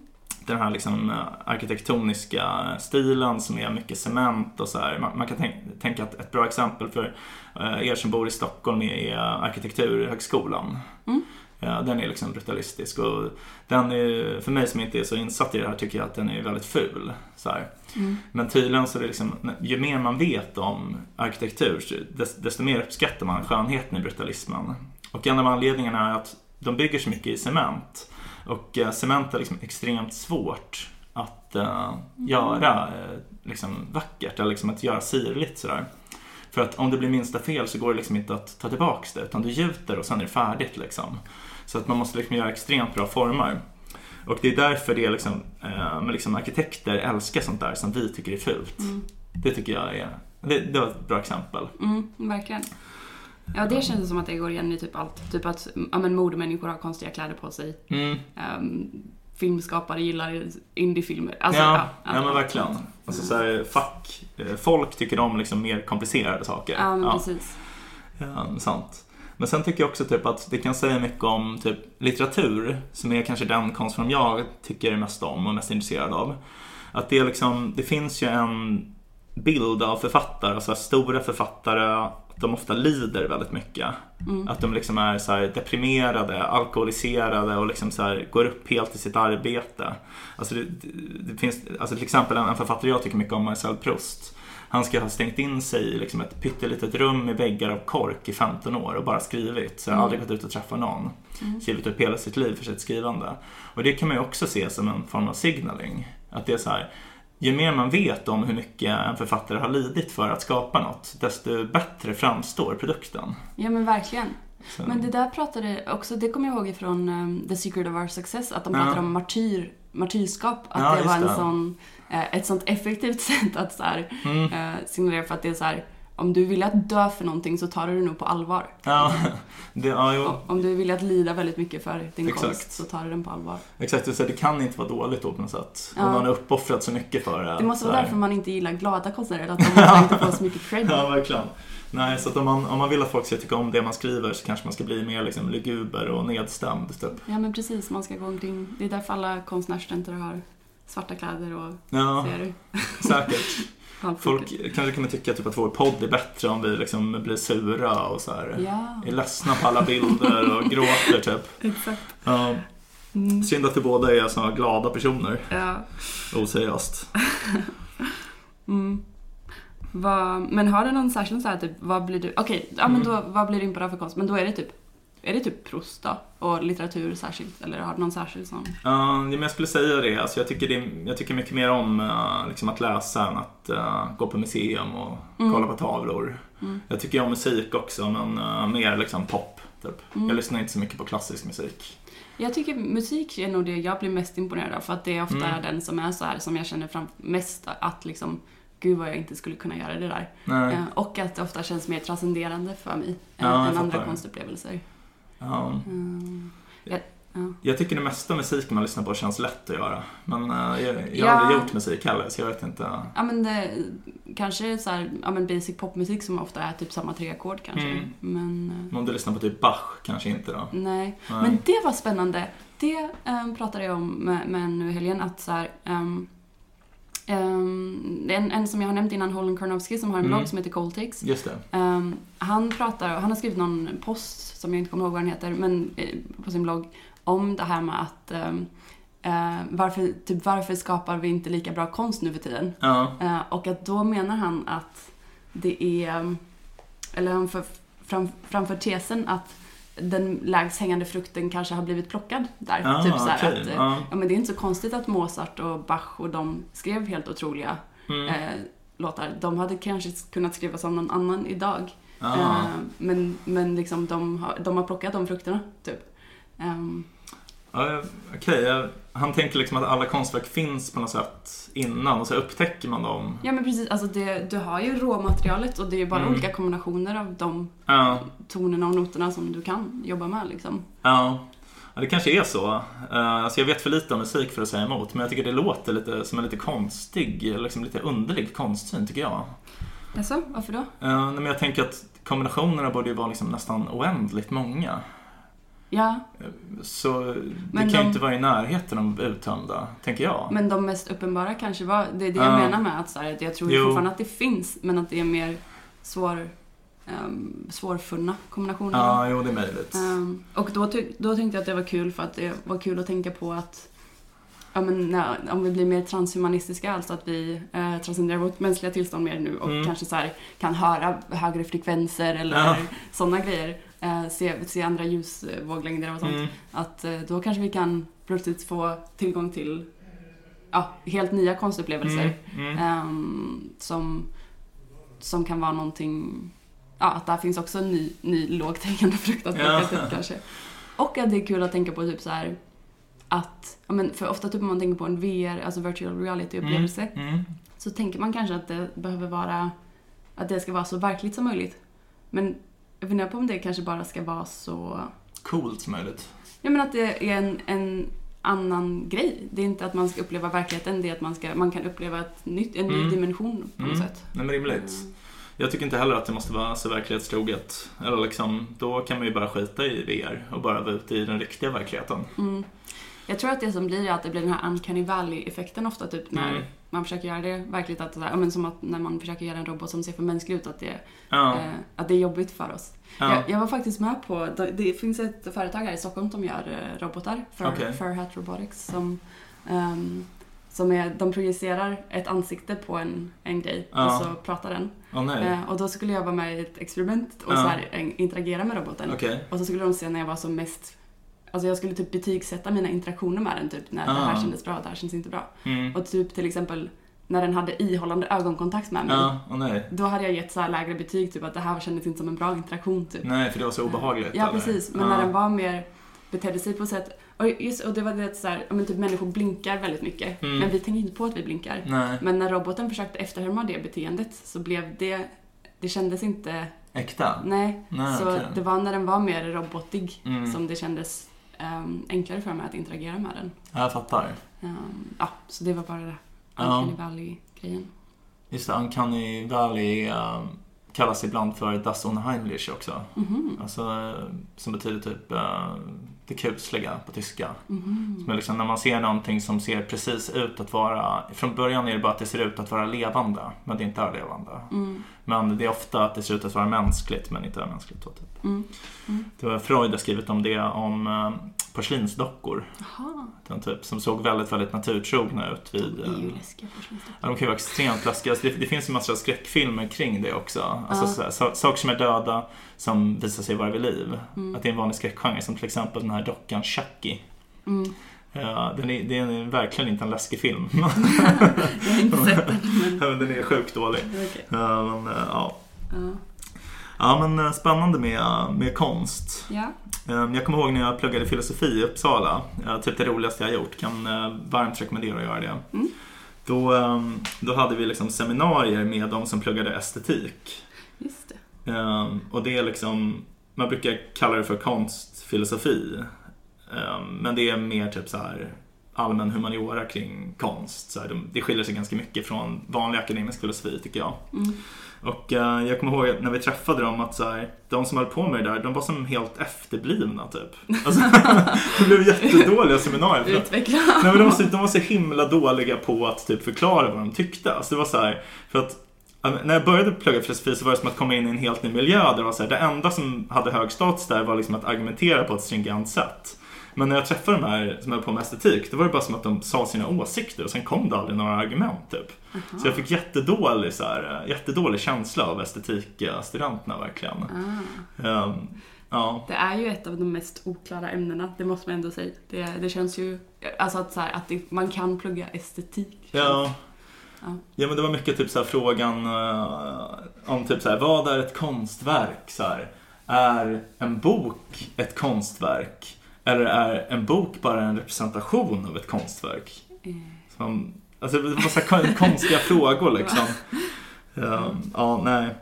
[SPEAKER 2] Den här liksom eh, arkitektoniska stilen som är mycket cement och så här. Man, man kan tänk, tänka att ett bra exempel för eh, er som bor i Stockholm är Arkitekturhögskolan.
[SPEAKER 1] Mm.
[SPEAKER 2] Ja, den är liksom brutalistisk och den är, för mig som inte är så insatt i det här tycker jag att den är väldigt ful. Så.
[SPEAKER 1] Mm.
[SPEAKER 2] Men tydligen så är det liksom, ju mer man vet om arkitektur desto mer uppskattar man skönheten i brutalismen. Och en av anledningarna är att de bygger så mycket i cement. Och eh, cement är liksom extremt svårt att eh, göra eh, liksom vackert, eller liksom att göra sirligt sådär. För att om det blir minsta fel så går det liksom inte att ta tillbaks det, utan du gjuter och sen är det färdigt liksom. Så att man måste liksom göra extremt bra former. Och det är därför det är liksom, eh, liksom arkitekter älskar sånt där som vi tycker är fult.
[SPEAKER 1] Mm.
[SPEAKER 2] Det tycker jag är, det, det var ett bra exempel.
[SPEAKER 1] Mm, verkligen. Ja, det känns som att det går igen i typ allt. Typ att ja, men modemänniskor har konstiga kläder på sig.
[SPEAKER 2] Mm.
[SPEAKER 1] Um, filmskapare gillar indiefilmer. Alltså,
[SPEAKER 2] ja, ja,
[SPEAKER 1] allt
[SPEAKER 2] men verkligen. Alltså så här, fack, eh, folk tycker om liksom mer komplicerade saker.
[SPEAKER 1] Ja, men
[SPEAKER 2] Ja.
[SPEAKER 1] precis.
[SPEAKER 2] Ja, sant. Men sen tycker jag också typ att det kan säga mycket om typ litteratur, som är kanske den konstform jag tycker mest om och mest intresserad av. Att det, är liksom, det finns ju en bild av författare, alltså stora författare, att de ofta lider väldigt mycket.
[SPEAKER 1] Mm.
[SPEAKER 2] Att de liksom är så deprimerade, alkoholiserade och liksom så går upp helt i sitt arbete. Alltså det, det finns, alltså till exempel en, en författare jag tycker mycket om, Marcel Proust. Han ska ha stängt in sig i liksom ett pyttelitet rum med väggar av kork i 15 år och bara skrivit. Så
[SPEAKER 1] Mm.
[SPEAKER 2] aldrig gått ut och träffat någon.
[SPEAKER 1] Mm.
[SPEAKER 2] Skrivit upp hela sitt liv för sitt skrivande. Och det kan man ju också se som en form av signaling. Att det är så här, ju mer man vet om hur mycket en författare har lidit för att skapa något, desto bättre framstår produkten.
[SPEAKER 1] Ja, men verkligen.
[SPEAKER 2] Så,
[SPEAKER 1] Men det där pratade också, det kommer jag ihåg ifrån um, The Secret of Our Success, att de
[SPEAKER 2] Ja.
[SPEAKER 1] pratade om martyr, martyrskap. Att
[SPEAKER 2] Ja,
[SPEAKER 1] det var en
[SPEAKER 2] det.
[SPEAKER 1] sån, eh, ett sånt effektivt sätt att så här,
[SPEAKER 2] mm.
[SPEAKER 1] eh, signalera för att det är så här, om du vill att dö för någonting så tar du det nog på allvar.
[SPEAKER 2] Ja, det, ja, jo,
[SPEAKER 1] Om- du vill att lida väldigt mycket för din
[SPEAKER 2] Exakt.
[SPEAKER 1] konst så tar du den på allvar.
[SPEAKER 2] exakt. Så det kan inte vara dåligt då på något sätt.
[SPEAKER 1] Ja.
[SPEAKER 2] Om man har uppoffrat så mycket för det.
[SPEAKER 1] Det måste vara därför man inte gillar glada konstnärer, att de inte få så mycket cred.
[SPEAKER 2] Ja, verkligen. Nej, så att om man, om man vill att folk ska tycka om det man skriver så kanske man ska bli mer liksom luguber och nedstämd. Typ.
[SPEAKER 1] Ja men precis, man ska gå omkring. Det är därför alla konstnärsstudenter har svarta kläder och
[SPEAKER 2] Ja,
[SPEAKER 1] ser du.
[SPEAKER 2] säkert.
[SPEAKER 1] Halvfotade.
[SPEAKER 2] Folk kanske kommer tycka typ att vår podd är bättre om vi liksom blir sura och så här.
[SPEAKER 1] Ja,
[SPEAKER 2] Är ledsna på alla bilder och gråter typ.
[SPEAKER 1] exakt.
[SPEAKER 2] Ja,
[SPEAKER 1] Mm.
[SPEAKER 2] synd att vi båda är såna glada personer.
[SPEAKER 1] Ja.
[SPEAKER 2] Oseriöst.
[SPEAKER 1] Mm. Vad, men har du någon särskild så här, typ, vad blir du, okej, ja men
[SPEAKER 2] Mm.
[SPEAKER 1] då, vad blir du av för konst? Men då är det typ, är det typ Proust då? Och litteratur särskilt? Eller har du någon särskild sån?
[SPEAKER 2] Ja, men jag skulle säga det. Alltså, jag, tycker det jag tycker mycket mer om eh, liksom att läsa än att eh, gå på museum och
[SPEAKER 1] Mm.
[SPEAKER 2] kolla på tavlor.
[SPEAKER 1] Mm.
[SPEAKER 2] Jag tycker om musik också, men eh, mer liksom pop. Typ.
[SPEAKER 1] Mm.
[SPEAKER 2] Jag lyssnar inte så mycket på klassisk musik.
[SPEAKER 1] Jag tycker musik är nog det jag blir mest imponerad av för att det är ofta
[SPEAKER 2] Mm.
[SPEAKER 1] den som är så här som jag känner fram mest att liksom Gud vad jag inte skulle kunna göra det där.
[SPEAKER 2] Nej.
[SPEAKER 1] Och att det ofta känns mer transcenderande för mig
[SPEAKER 2] Ja,
[SPEAKER 1] än, andra konstupplevelser.
[SPEAKER 2] Ja.
[SPEAKER 1] Mm. Ja, ja.
[SPEAKER 2] Jag tycker det mesta musik man lyssnar på känns lätt att göra. Men eh, jag, jag har
[SPEAKER 1] Ja.
[SPEAKER 2] aldrig gjort musik heller, så jag vet inte.
[SPEAKER 1] ja men det, kanske så här, ja men basic popmusik som ofta är typ samma tre ackord kanske.
[SPEAKER 2] Mm.
[SPEAKER 1] Men eh,
[SPEAKER 2] Om du lyssnar på typ Bach, kanske inte då.
[SPEAKER 1] nej.
[SPEAKER 2] Nej.
[SPEAKER 1] Men det var spännande. Det um, pratade jag om med, med nu i helgen att så här, ehm, är en, en som jag har nämnt innan, Holden Karnowski, som har en
[SPEAKER 2] Mm.
[SPEAKER 1] blogg som heter Cold Takes. Ehm, han pratar, han har skrivit någon post som jag inte kommer ihåg vad den heter, men eh, på sin blogg om det här med att ehm, eh, varför, typ, varför skapar vi inte lika bra konst nu för tiden?
[SPEAKER 2] Ja.
[SPEAKER 1] Eh, och att då menar han att det är, eller han för, fram, framför tesen att den lägst hängande frukten kanske har blivit plockad där.
[SPEAKER 2] Ah,
[SPEAKER 1] typ så
[SPEAKER 2] okej.
[SPEAKER 1] att, eh,
[SPEAKER 2] Ja.
[SPEAKER 1] men det är inte så konstigt att Mozart och Bach och de skrev helt otroliga
[SPEAKER 2] Mm.
[SPEAKER 1] eh, låtar. De hade kanske kunnat skrivas av någon annan idag.
[SPEAKER 2] Ja.
[SPEAKER 1] Eh, men men liksom de, har, de har plockat de frukterna, typ. Ehm,
[SPEAKER 2] Ja, Okej, jag- han tänker liksom att alla konstverk finns på något sätt innan och så upptäcker man dem.
[SPEAKER 1] ja men precis, alltså det, du har ju råmaterialet och det är ju bara
[SPEAKER 2] Mm.
[SPEAKER 1] olika kombinationer av de
[SPEAKER 2] Ja,
[SPEAKER 1] tonerna och noterna som du kan jobba med liksom.
[SPEAKER 2] ja. ja det kanske är så. Uh, alltså jag vet för lite om musik för att säga emot, men jag tycker det låter lite som en lite konstig, liksom lite underlig konstsyn tycker jag.
[SPEAKER 1] Jaså, varför då?
[SPEAKER 2] Uh, nej, men jag tänker att kombinationerna borde ju vara liksom nästan oändligt många.
[SPEAKER 1] Ja,
[SPEAKER 2] Så det
[SPEAKER 1] Men
[SPEAKER 2] kan ju
[SPEAKER 1] de-
[SPEAKER 2] inte vara i närheten av uttömda, tänker jag.
[SPEAKER 1] men de mest uppenbara kanske var, det är det
[SPEAKER 2] Ja.
[SPEAKER 1] jag menar med att, så här, att jag tror
[SPEAKER 2] Jo.
[SPEAKER 1] fortfarande att det finns, men att det är mer svår, um, svårfunna kombinationer.
[SPEAKER 2] Ja, jo det är möjligt.
[SPEAKER 1] Ehm, och då, då tänkte jag att det var kul för att det var kul att tänka på att ja, men, när, om vi blir mer transhumanistiska, alltså att vi eh, transcenderar vårt mänskliga tillstånd mer nu och
[SPEAKER 2] Mm.
[SPEAKER 1] kanske så här, kan höra högre frekvenser eller
[SPEAKER 2] Ja.
[SPEAKER 1] sådana grejer. Eh, se, se andra ljusvåglängder och sånt.
[SPEAKER 2] Mm.
[SPEAKER 1] Att eh, då kanske vi kan plötsligt få tillgång till ja, helt nya konstupplevelser.
[SPEAKER 2] Mm. Mm.
[SPEAKER 1] Ehm, som, som kan vara någonting, ja att där finns också en ny, ny lågt hängande frukt att
[SPEAKER 2] Ja.
[SPEAKER 1] plocka typ kanske. Och att det är kul att tänka på typ så här att, ja men för ofta typ om man tänker på en VR, alltså virtual reality upplevelse,
[SPEAKER 2] Mm.
[SPEAKER 1] så tänker man kanske att det behöver vara, att det ska vara så verkligt som möjligt. Men jag funderar på om det kanske bara ska vara så,
[SPEAKER 2] Coolt som möjligt.
[SPEAKER 1] ja men att det är en, en annan grej. Det är inte att man ska uppleva verkligheten, det är att man, ska, man kan uppleva ett nytt, en ny
[SPEAKER 2] Mm.
[SPEAKER 1] dimension på något
[SPEAKER 2] Mm.
[SPEAKER 1] sätt.
[SPEAKER 2] Nej, men rimligt. Jag tycker inte heller att det måste vara så verklighetstroget. Eller liksom, då kan man ju bara skita i VR och bara vara ute i den riktiga verkligheten.
[SPEAKER 1] Mm. Jag tror att det som blir är att det blir den här uncanny valley-effekten ofta typ när
[SPEAKER 2] Mm.
[SPEAKER 1] man försöker göra det verkligt. Att, så här, ja, men som att när man försöker göra en robot som ser för mänsklig ut, att det,
[SPEAKER 2] Ja,
[SPEAKER 1] eh, att det är jobbigt för oss.
[SPEAKER 2] ja.
[SPEAKER 1] Jag, jag var faktiskt med på, det- finns ett företag här i Stockholm som gör eh, robotar, för,
[SPEAKER 2] Okej.
[SPEAKER 1] Furhat Robotics, som, ehm, som är, de projicerar ett ansikte på en, en grej
[SPEAKER 2] Ja.
[SPEAKER 1] och så pratar den.
[SPEAKER 2] Nej.
[SPEAKER 1] Eh, och då skulle jag vara med i ett experiment och
[SPEAKER 2] Ja.
[SPEAKER 1] så här, en- interagera med roboten.
[SPEAKER 2] Okej.
[SPEAKER 1] Och så skulle de se när jag var som mest Alltså jag skulle typ betygsätta mina interaktioner med den typ när det här
[SPEAKER 2] Ah.
[SPEAKER 1] kändes bra och det här känns inte bra.
[SPEAKER 2] Mm.
[SPEAKER 1] Och typ till exempel när den hade ihållande ögonkontakt med mig.
[SPEAKER 2] Ja, åh nej.
[SPEAKER 1] Då hade jag gett så lägre betyg, typ att det här kändes inte som en bra interaktion typ.
[SPEAKER 2] Nej, för det var så obehagligt.
[SPEAKER 1] Ja
[SPEAKER 2] eller?
[SPEAKER 1] precis, men
[SPEAKER 2] ja.
[SPEAKER 1] när den var mer betedde sig på sätt och, just, och det var det så här, men typ människor blinkar väldigt mycket.
[SPEAKER 2] Mm.
[SPEAKER 1] Men vi tänker inte på att vi blinkar.
[SPEAKER 2] Nej,
[SPEAKER 1] Men när roboten försökte efterhärma det beteendet så blev det, det kändes inte,
[SPEAKER 2] äkta?
[SPEAKER 1] nej.
[SPEAKER 2] Nej,
[SPEAKER 1] så
[SPEAKER 2] okej.
[SPEAKER 1] det var när den var mer robotig
[SPEAKER 2] Mm.
[SPEAKER 1] som det kändes ehm, enklare för mig att interagera med den.
[SPEAKER 2] Jag fattar.
[SPEAKER 1] Ehm, ja, så det var bara det.
[SPEAKER 2] Ja.
[SPEAKER 1] Uncanny Valley-grejen.
[SPEAKER 2] Just det, Uncanny Valley uh, kallas ibland för Das Unheimlich också.
[SPEAKER 1] Mhm,
[SPEAKER 2] Alltså, eh, som betyder typ uh, det kusliga på tyska. Som är liksom när man ser någonting som ser precis ut att vara, från början är det bara att det ser ut att vara levande, men det inte är levande.
[SPEAKER 1] Mm,
[SPEAKER 2] Men det är ofta att det ser ut att vara mänskligt, men inte är mänskligt. Då, typ.
[SPEAKER 1] mm.
[SPEAKER 2] Det var Freud har skrivit om det, om uh, porslinsdockor.
[SPEAKER 1] Jaha,
[SPEAKER 2] Den typ, som såg väldigt, väldigt naturtrogna ut vid...
[SPEAKER 1] det är ju
[SPEAKER 2] eh,
[SPEAKER 1] läskiga porslinsdockor.
[SPEAKER 2] Ja, de kan ju vara extremt läskiga. Alltså, det, det finns ju massor av skräckfilmer kring det också. Alltså,
[SPEAKER 1] Ja.
[SPEAKER 2] så, så, saker som är döda som visar sig vara vid liv.
[SPEAKER 1] Mm.
[SPEAKER 2] Att det är en vanlig skräckgenre, som till exempel den här dockan Chucky.
[SPEAKER 1] Mm.
[SPEAKER 2] Ja, den är, det är verkligen inte en läskig film.
[SPEAKER 1] Jag har inte sett den, men
[SPEAKER 2] den är sjukt dålig.
[SPEAKER 1] okej.
[SPEAKER 2] Ja, men, eh, ja.
[SPEAKER 1] Ja.
[SPEAKER 2] ja, men eh, spännande med, med konst.
[SPEAKER 1] Ja.
[SPEAKER 2] Eh, Jag kommer ihåg när jag pluggade filosofi i Uppsala. Typ det roligaste jag gjort. Kan eh, varmt rekommendera att göra det.
[SPEAKER 1] Mm.
[SPEAKER 2] Då, eh, då hade vi liksom seminarier med de som pluggade estetik.
[SPEAKER 1] just det.
[SPEAKER 2] Eh, Och det är liksom, man brukar kalla det för konstfilosofi. Eh, Men det är mer typ så här allmän humaniora kring konst. Så här, de- det skiljer sig ganska mycket från vanlig akademisk filosofi tycker jag.
[SPEAKER 1] Mm.
[SPEAKER 2] Och eh, jag kommer ihåg när vi träffade dem att så här, de som höll på med det där, de var som helt efterblivna typ. Alltså, det blev jättedåliga seminarier.
[SPEAKER 1] Utveckla.
[SPEAKER 2] nej, men de, var så, de var så himla dåliga på att typ förklara vad de tyckte. Alltså, det var så här, för att när jag började plugga filosofi så var det som att komma in i en helt ny miljö. Där det, var så här, det enda som hade hög status där var liksom att argumentera på ett stringent sätt. Men när jag träffade de här som höll på med estetik, då var det bara som att de sa sina åsikter och sen kom det aldrig några argument typ. Så jag fick jättedålig, så här, jättedålig känsla av estetikstudenterna verkligen.
[SPEAKER 1] Ah.
[SPEAKER 2] Ehm, ja.
[SPEAKER 1] Det är ju ett av de mest oklara ämnena, det måste man ändå säga. Det, det känns ju, alltså att, så här, att det, man kan plugga estetik.
[SPEAKER 2] Ja.
[SPEAKER 1] Ja.
[SPEAKER 2] ja, men det var mycket typ så här, frågan eh, om typ så här, vad är ett konstverk? Så här, är en bok ett konstverk? Eller är en bok bara en representation av ett konstverk?
[SPEAKER 1] Eh,
[SPEAKER 2] Som, alltså det var så konstiga frågor liksom. Ehm, ja, nej.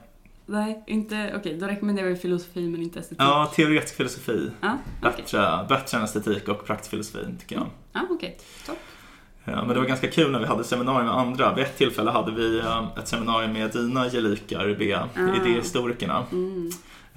[SPEAKER 1] nej, inte, okej, då rekommenderar vi filosofi men inte estetik.
[SPEAKER 2] Ja, teoretisk filosofi.
[SPEAKER 1] Ja, okej.
[SPEAKER 2] Bättre, bättre än estetik och praktisk filosofi tycker jag.
[SPEAKER 1] Ja, okej. Topp.
[SPEAKER 2] Ja, men det var ganska kul när vi hade seminarier med andra. Vid ett tillfälle hade vi eh, ett seminarium med dina gelikar, Bea,
[SPEAKER 1] Ah.
[SPEAKER 2] idéhistorikerna.
[SPEAKER 1] Mm.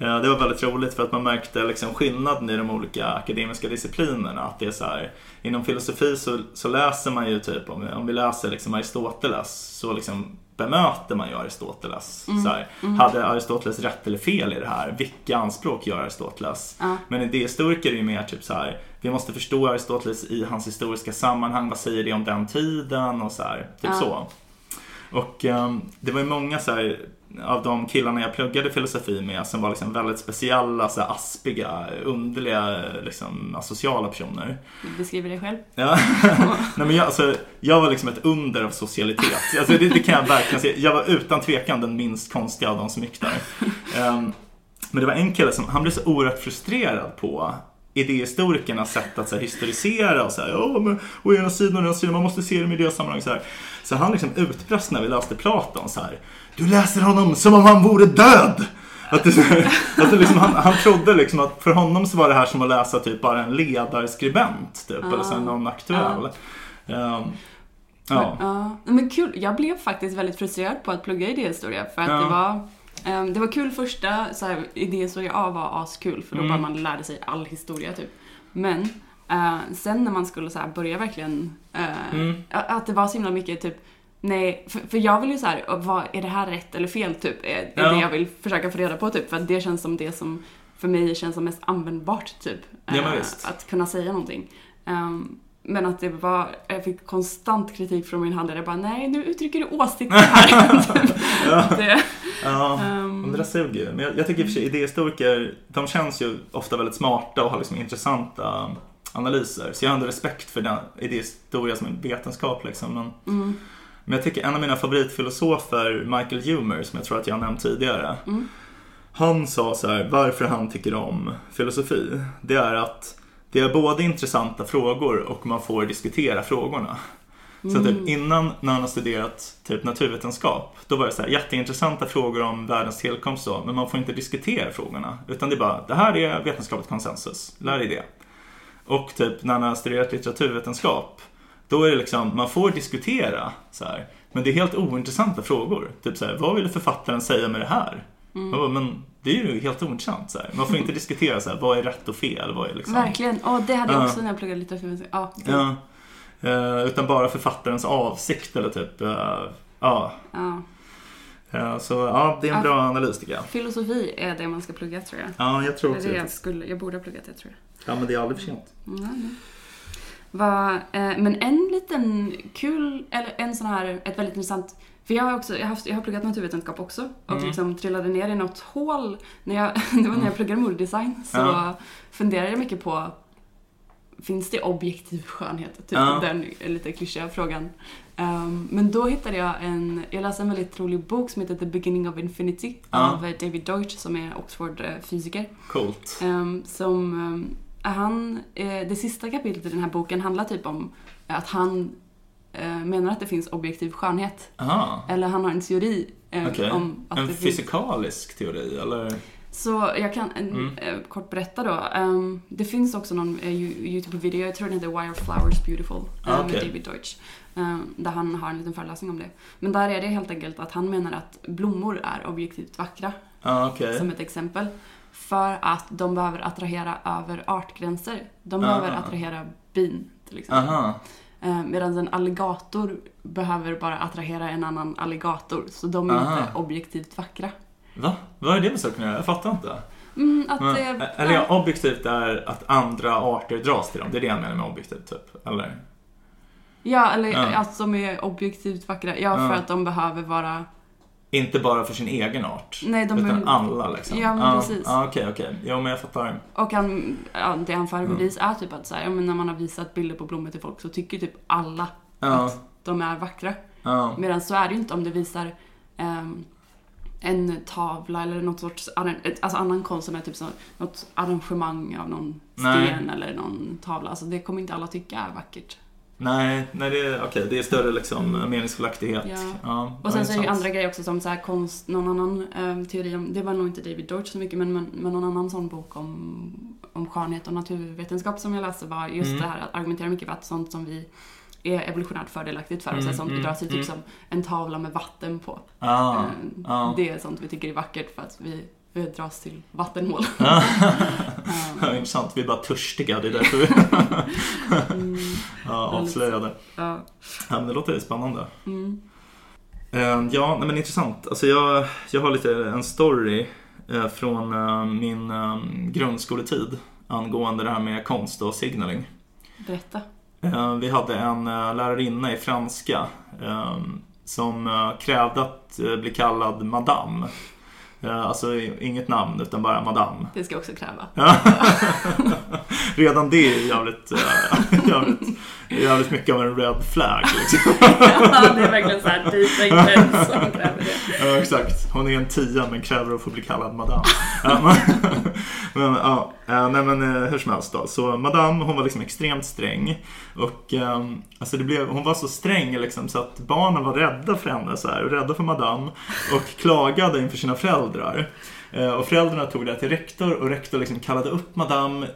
[SPEAKER 2] Eh, Det var väldigt roligt för att man märkte liksom skillnaden i de olika akademiska disciplinerna. Att det är så här, inom filosofi så, så läser man ju typ, om vi, om vi läser liksom Aristoteles så liksom bemöter man ju Aristoteles. Så här, Hade Aristoteles rätt eller fel i det här? Vilka anspråk gör Aristoteles?
[SPEAKER 1] Ja.
[SPEAKER 2] Men idéhistoriker är ju mer typ så här, vi måste förstå Aristoteles i hans historiska sammanhang, vad säger det om den tiden och så här, typ så. Och ehm, det var ju många så här, av de killarna jag pluggade filosofi med som var liksom väldigt speciella, så aspiga, underliga, liksom, asociala personer.
[SPEAKER 1] Beskriver dig själv.
[SPEAKER 2] Ja. Nej, men jag, alltså, jag var liksom ett under av socialitet. Alltså, det, det kan jag verkligen säga. Jag var utan tvekan den minst konstiga av de som gick där. Ehm, men det var en kille som han blev så oerhört frustrerad på idéhistorikernas sätt att så här, historisera och så här, men å ena sidan och å andra sidan, man måste se det i miljösammanhang så här. Så han liksom utbrast när vi läste Platon så här, du läser honom som om han vore död! Att det, att det liksom, han, han trodde liksom att för honom så var det här som att läsa typ bara en ledarskribent typ, eller så någon aktuell. Ehm, ja.
[SPEAKER 1] Ja, men kul. Jag blev faktiskt väldigt frustrerad på att plugga idéhistoria för att det var ehm, det var kul första så här, idéhistoria A var askul för då
[SPEAKER 2] Mm.
[SPEAKER 1] bara man lärde sig all historia typ. Men eh, sen när man skulle så börja verkligen eh,
[SPEAKER 2] Mm.
[SPEAKER 1] att det var så himla mycket typ Nej, för, för jag vill ju så här, vad, är det här rätt eller fel typ? Är, är
[SPEAKER 2] Ja.
[SPEAKER 1] det jag vill försöka få reda på typ. För det känns som det som för mig känns som mest användbart typ.
[SPEAKER 2] Ja,
[SPEAKER 1] Eh,
[SPEAKER 2] visst.
[SPEAKER 1] att kunna säga någonting. Ehm, men att det var, jag fick konstant kritik från min handledare. Jag bara, nej nu uttrycker du åsikter här.
[SPEAKER 2] Ja.
[SPEAKER 1] det,
[SPEAKER 2] Ja,
[SPEAKER 1] ehm,
[SPEAKER 2] men det där suger ju. Men jag, jag tycker i och för sig idéhistoriker, de känns ju ofta väldigt smarta och har liksom intressanta analyser. Så jag har ändå respekt för den idéhistoria som en vetenskap liksom. Men,
[SPEAKER 1] mm,
[SPEAKER 2] men jag tycker en av mina favoritfilosofer, Michael Humer, som jag tror att jag har nämnt tidigare.
[SPEAKER 1] Mm.
[SPEAKER 2] Han sa så här, varför han tycker om filosofi. Det är att det är både intressanta frågor och man får diskutera frågorna. Så
[SPEAKER 1] Mm.
[SPEAKER 2] typ innan när han har studerat typ naturvetenskap, då var det så här jätteintressanta frågor om världens tillkomst så, men man får inte diskutera frågorna. Utan det är bara, det här är vetenskapligt konsensus, lär dig det. Och typ när han har studerat litteraturvetenskap, då är det liksom, man får diskutera så här. Men det är helt ointressanta frågor. Typ så här, vad ville författaren säga med det här?
[SPEAKER 1] Mm.
[SPEAKER 2] Bara, men det är ju helt ointressant. Så här. Man får inte diskutera så här, vad är rätt och fel? Vad är liksom...
[SPEAKER 1] Verkligen. Åh, det hade jag
[SPEAKER 2] Ja.
[SPEAKER 1] också när jag pluggade litteratur. Ja, det-
[SPEAKER 2] Ja. Eh, utan bara författarens avsikt eller typ, eh, ja. Eh, så ja, det är en bra analys tycker jag.
[SPEAKER 1] Filosofi är det man ska plugga tror jag.
[SPEAKER 2] Ja, jag tror också
[SPEAKER 1] det jag, skulle, jag borde ha pluggat det tror jag.
[SPEAKER 2] Ja, men det är aldrig för sent.
[SPEAKER 1] Mm, eh, men en liten kul, eller en sån här, ett väldigt intressant för jag har, också, jag har, haft, jag har pluggat naturvetenskap också och
[SPEAKER 2] Mm.
[SPEAKER 1] liksom trillade ner i något hål. När jag, det var när jag pluggade modedesign så
[SPEAKER 2] Ja.
[SPEAKER 1] funderade jag mycket på Finns det objektiv skönhet? Typ
[SPEAKER 2] Ja.
[SPEAKER 1] den lite klyschiga frågan. Ehm, men då hittade jag en, jag läste en väldigt rolig bok som heter The Beginning of Infinity
[SPEAKER 2] Ja.
[SPEAKER 1] av eh, David Deutsch som är Oxford-fysiker.
[SPEAKER 2] Coolt.
[SPEAKER 1] Ehm, som, um, han, eh, det sista kapitlet i den här boken handlar typ om att han menar att det finns objektiv skönhet.
[SPEAKER 2] Aha.
[SPEAKER 1] Eller han har en teori eh,
[SPEAKER 2] Okej.
[SPEAKER 1] om att
[SPEAKER 2] En
[SPEAKER 1] det finns.
[SPEAKER 2] fysikalisk teori, eller?
[SPEAKER 1] Så jag kan
[SPEAKER 2] Mm.
[SPEAKER 1] eh, kort berätta då. Ehm, det finns också någon eh, Yo- Youtube-video, jag tror den heter Why are flowers beautiful? eh,
[SPEAKER 2] Ah,
[SPEAKER 1] Med
[SPEAKER 2] okej.
[SPEAKER 1] David Deutsch. ehm, där han har en liten föreläsning om det. Men där är det helt enkelt att han menar att blommor är objektivt vackra.
[SPEAKER 2] Ja, okej.
[SPEAKER 1] som ett exempel. För att de behöver attrahera över artgränser. De
[SPEAKER 2] Aha.
[SPEAKER 1] behöver attrahera bin till exempel.
[SPEAKER 2] Aha.
[SPEAKER 1] Eh, Medan en alligator behöver bara attrahera en annan alligator. Så de är
[SPEAKER 2] Aha.
[SPEAKER 1] inte objektivt vackra.
[SPEAKER 2] Va? Vad är det med göra? Jag fattar inte.
[SPEAKER 1] Mm, att
[SPEAKER 2] Men,
[SPEAKER 1] det,
[SPEAKER 2] eller ja, objektivt är att andra arter dras till dem. Det är det jag menar med objektivt, typ. Eller?
[SPEAKER 1] ja, eller
[SPEAKER 2] Ja.
[SPEAKER 1] att de är objektivt vackra. Ja,
[SPEAKER 2] Ja.
[SPEAKER 1] för att de behöver vara...
[SPEAKER 2] Inte bara för sin egen art.
[SPEAKER 1] Nej, de
[SPEAKER 2] utan
[SPEAKER 1] är,
[SPEAKER 2] alla liksom.
[SPEAKER 1] Ja, men precis.
[SPEAKER 2] Ja, okej, okej. Jo, men jag fattar.
[SPEAKER 1] Och han, ja, det han för
[SPEAKER 2] Mm.
[SPEAKER 1] bevis är typ att så här, men när man har visat bilder på blommor till folk så tycker typ alla
[SPEAKER 2] Ja,
[SPEAKER 1] att de är vackra.
[SPEAKER 2] ja.
[SPEAKER 1] Medan så är det ju inte om du visar ehm, en tavla eller något sorts alltså annan konst som är typ så, något arrangemang av någon
[SPEAKER 2] Nej.
[SPEAKER 1] sten eller någon tavla. Alltså det kommer inte alla tycka är vackert.
[SPEAKER 2] Nej, nej det, är, okej, det är större liksom meningsfullaktighet.
[SPEAKER 1] Ja.
[SPEAKER 2] Ja,
[SPEAKER 1] Och sen så är det ju andra grejer också som så här konst, någon annan ehm, teori om, det var nog inte David Deutsch så mycket men, men, men någon annan sån bok om, om skönhet och naturvetenskap som jag läste var just
[SPEAKER 2] Mm.
[SPEAKER 1] det här att argumentera mycket för att sånt som vi är evolutionärt fördelaktigt för oss,
[SPEAKER 2] Mm,
[SPEAKER 1] är sånt vi
[SPEAKER 2] mm,
[SPEAKER 1] dras till, typ
[SPEAKER 2] mm.
[SPEAKER 1] som en tavla med vatten på.
[SPEAKER 2] Ja,
[SPEAKER 1] Ehm,
[SPEAKER 2] ja.
[SPEAKER 1] Det är sånt vi tycker är vackert för att vi vi dras till vattenhål.
[SPEAKER 2] Ja, intressant. Vi är bara törstiga, det är därför vi
[SPEAKER 1] Mm,
[SPEAKER 2] ja, avslöjade.
[SPEAKER 1] ja.
[SPEAKER 2] Ja, men det låter spännande.
[SPEAKER 1] Mm.
[SPEAKER 2] Eh, Ja, nej, men intressant. Alltså jag, jag har lite en story eh, från eh, min grundskoletid angående det här med konst och signaling.
[SPEAKER 1] Berätta.
[SPEAKER 2] Vi hade en lärarinna i franska som krävde att bli kallad madame. Eh, Alltså inget namn utan bara madame.
[SPEAKER 1] Det ska jag också kräva.
[SPEAKER 2] Ja. Redan det är jävligt, eh, jävligt, jävligt mycket av en red flag. Liksom.
[SPEAKER 1] det är verkligen så här inte som kräver det.
[SPEAKER 2] Ja, exakt. Hon är en tia men kräver att få bli kallad madame. Men, ja, eh, nej, men eh, hur som helst då. Så madame hon var liksom extremt sträng. Och ehm, alltså det blev, hon var så sträng liksom, så att barnen var rädda för henne så här, och rädda för madame. Och klagade inför sina föräldrar. Eh, och föräldrarna tog det till rektor och rektor liksom kallade upp madame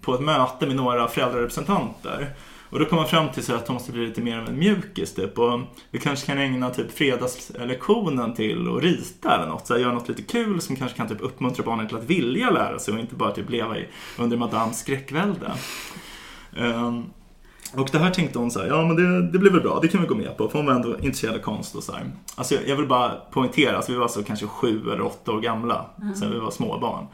[SPEAKER 2] på ett möte med några föräldrarepresentanter. Och då kom man fram till så att hon måste bli lite mer av en mjukis typ. Och vi kanske kan ägna typ fredagslektionen till att rita eller något. Så här, göra något lite kul som kanske kan typ uppmuntra barnen till att vilja lära sig och inte bara typ leva i, under madams skräckvälde. Ehm, och det här tänkte hon så här, ja men det, det blir väl bra, det kan vi gå med på. För hon var ändå intresserad av konst och så här. Alltså jag, jag vill bara poängtera, alltså, vi var så kanske sju eller åtta år gamla. Så vi var små barn. Eh,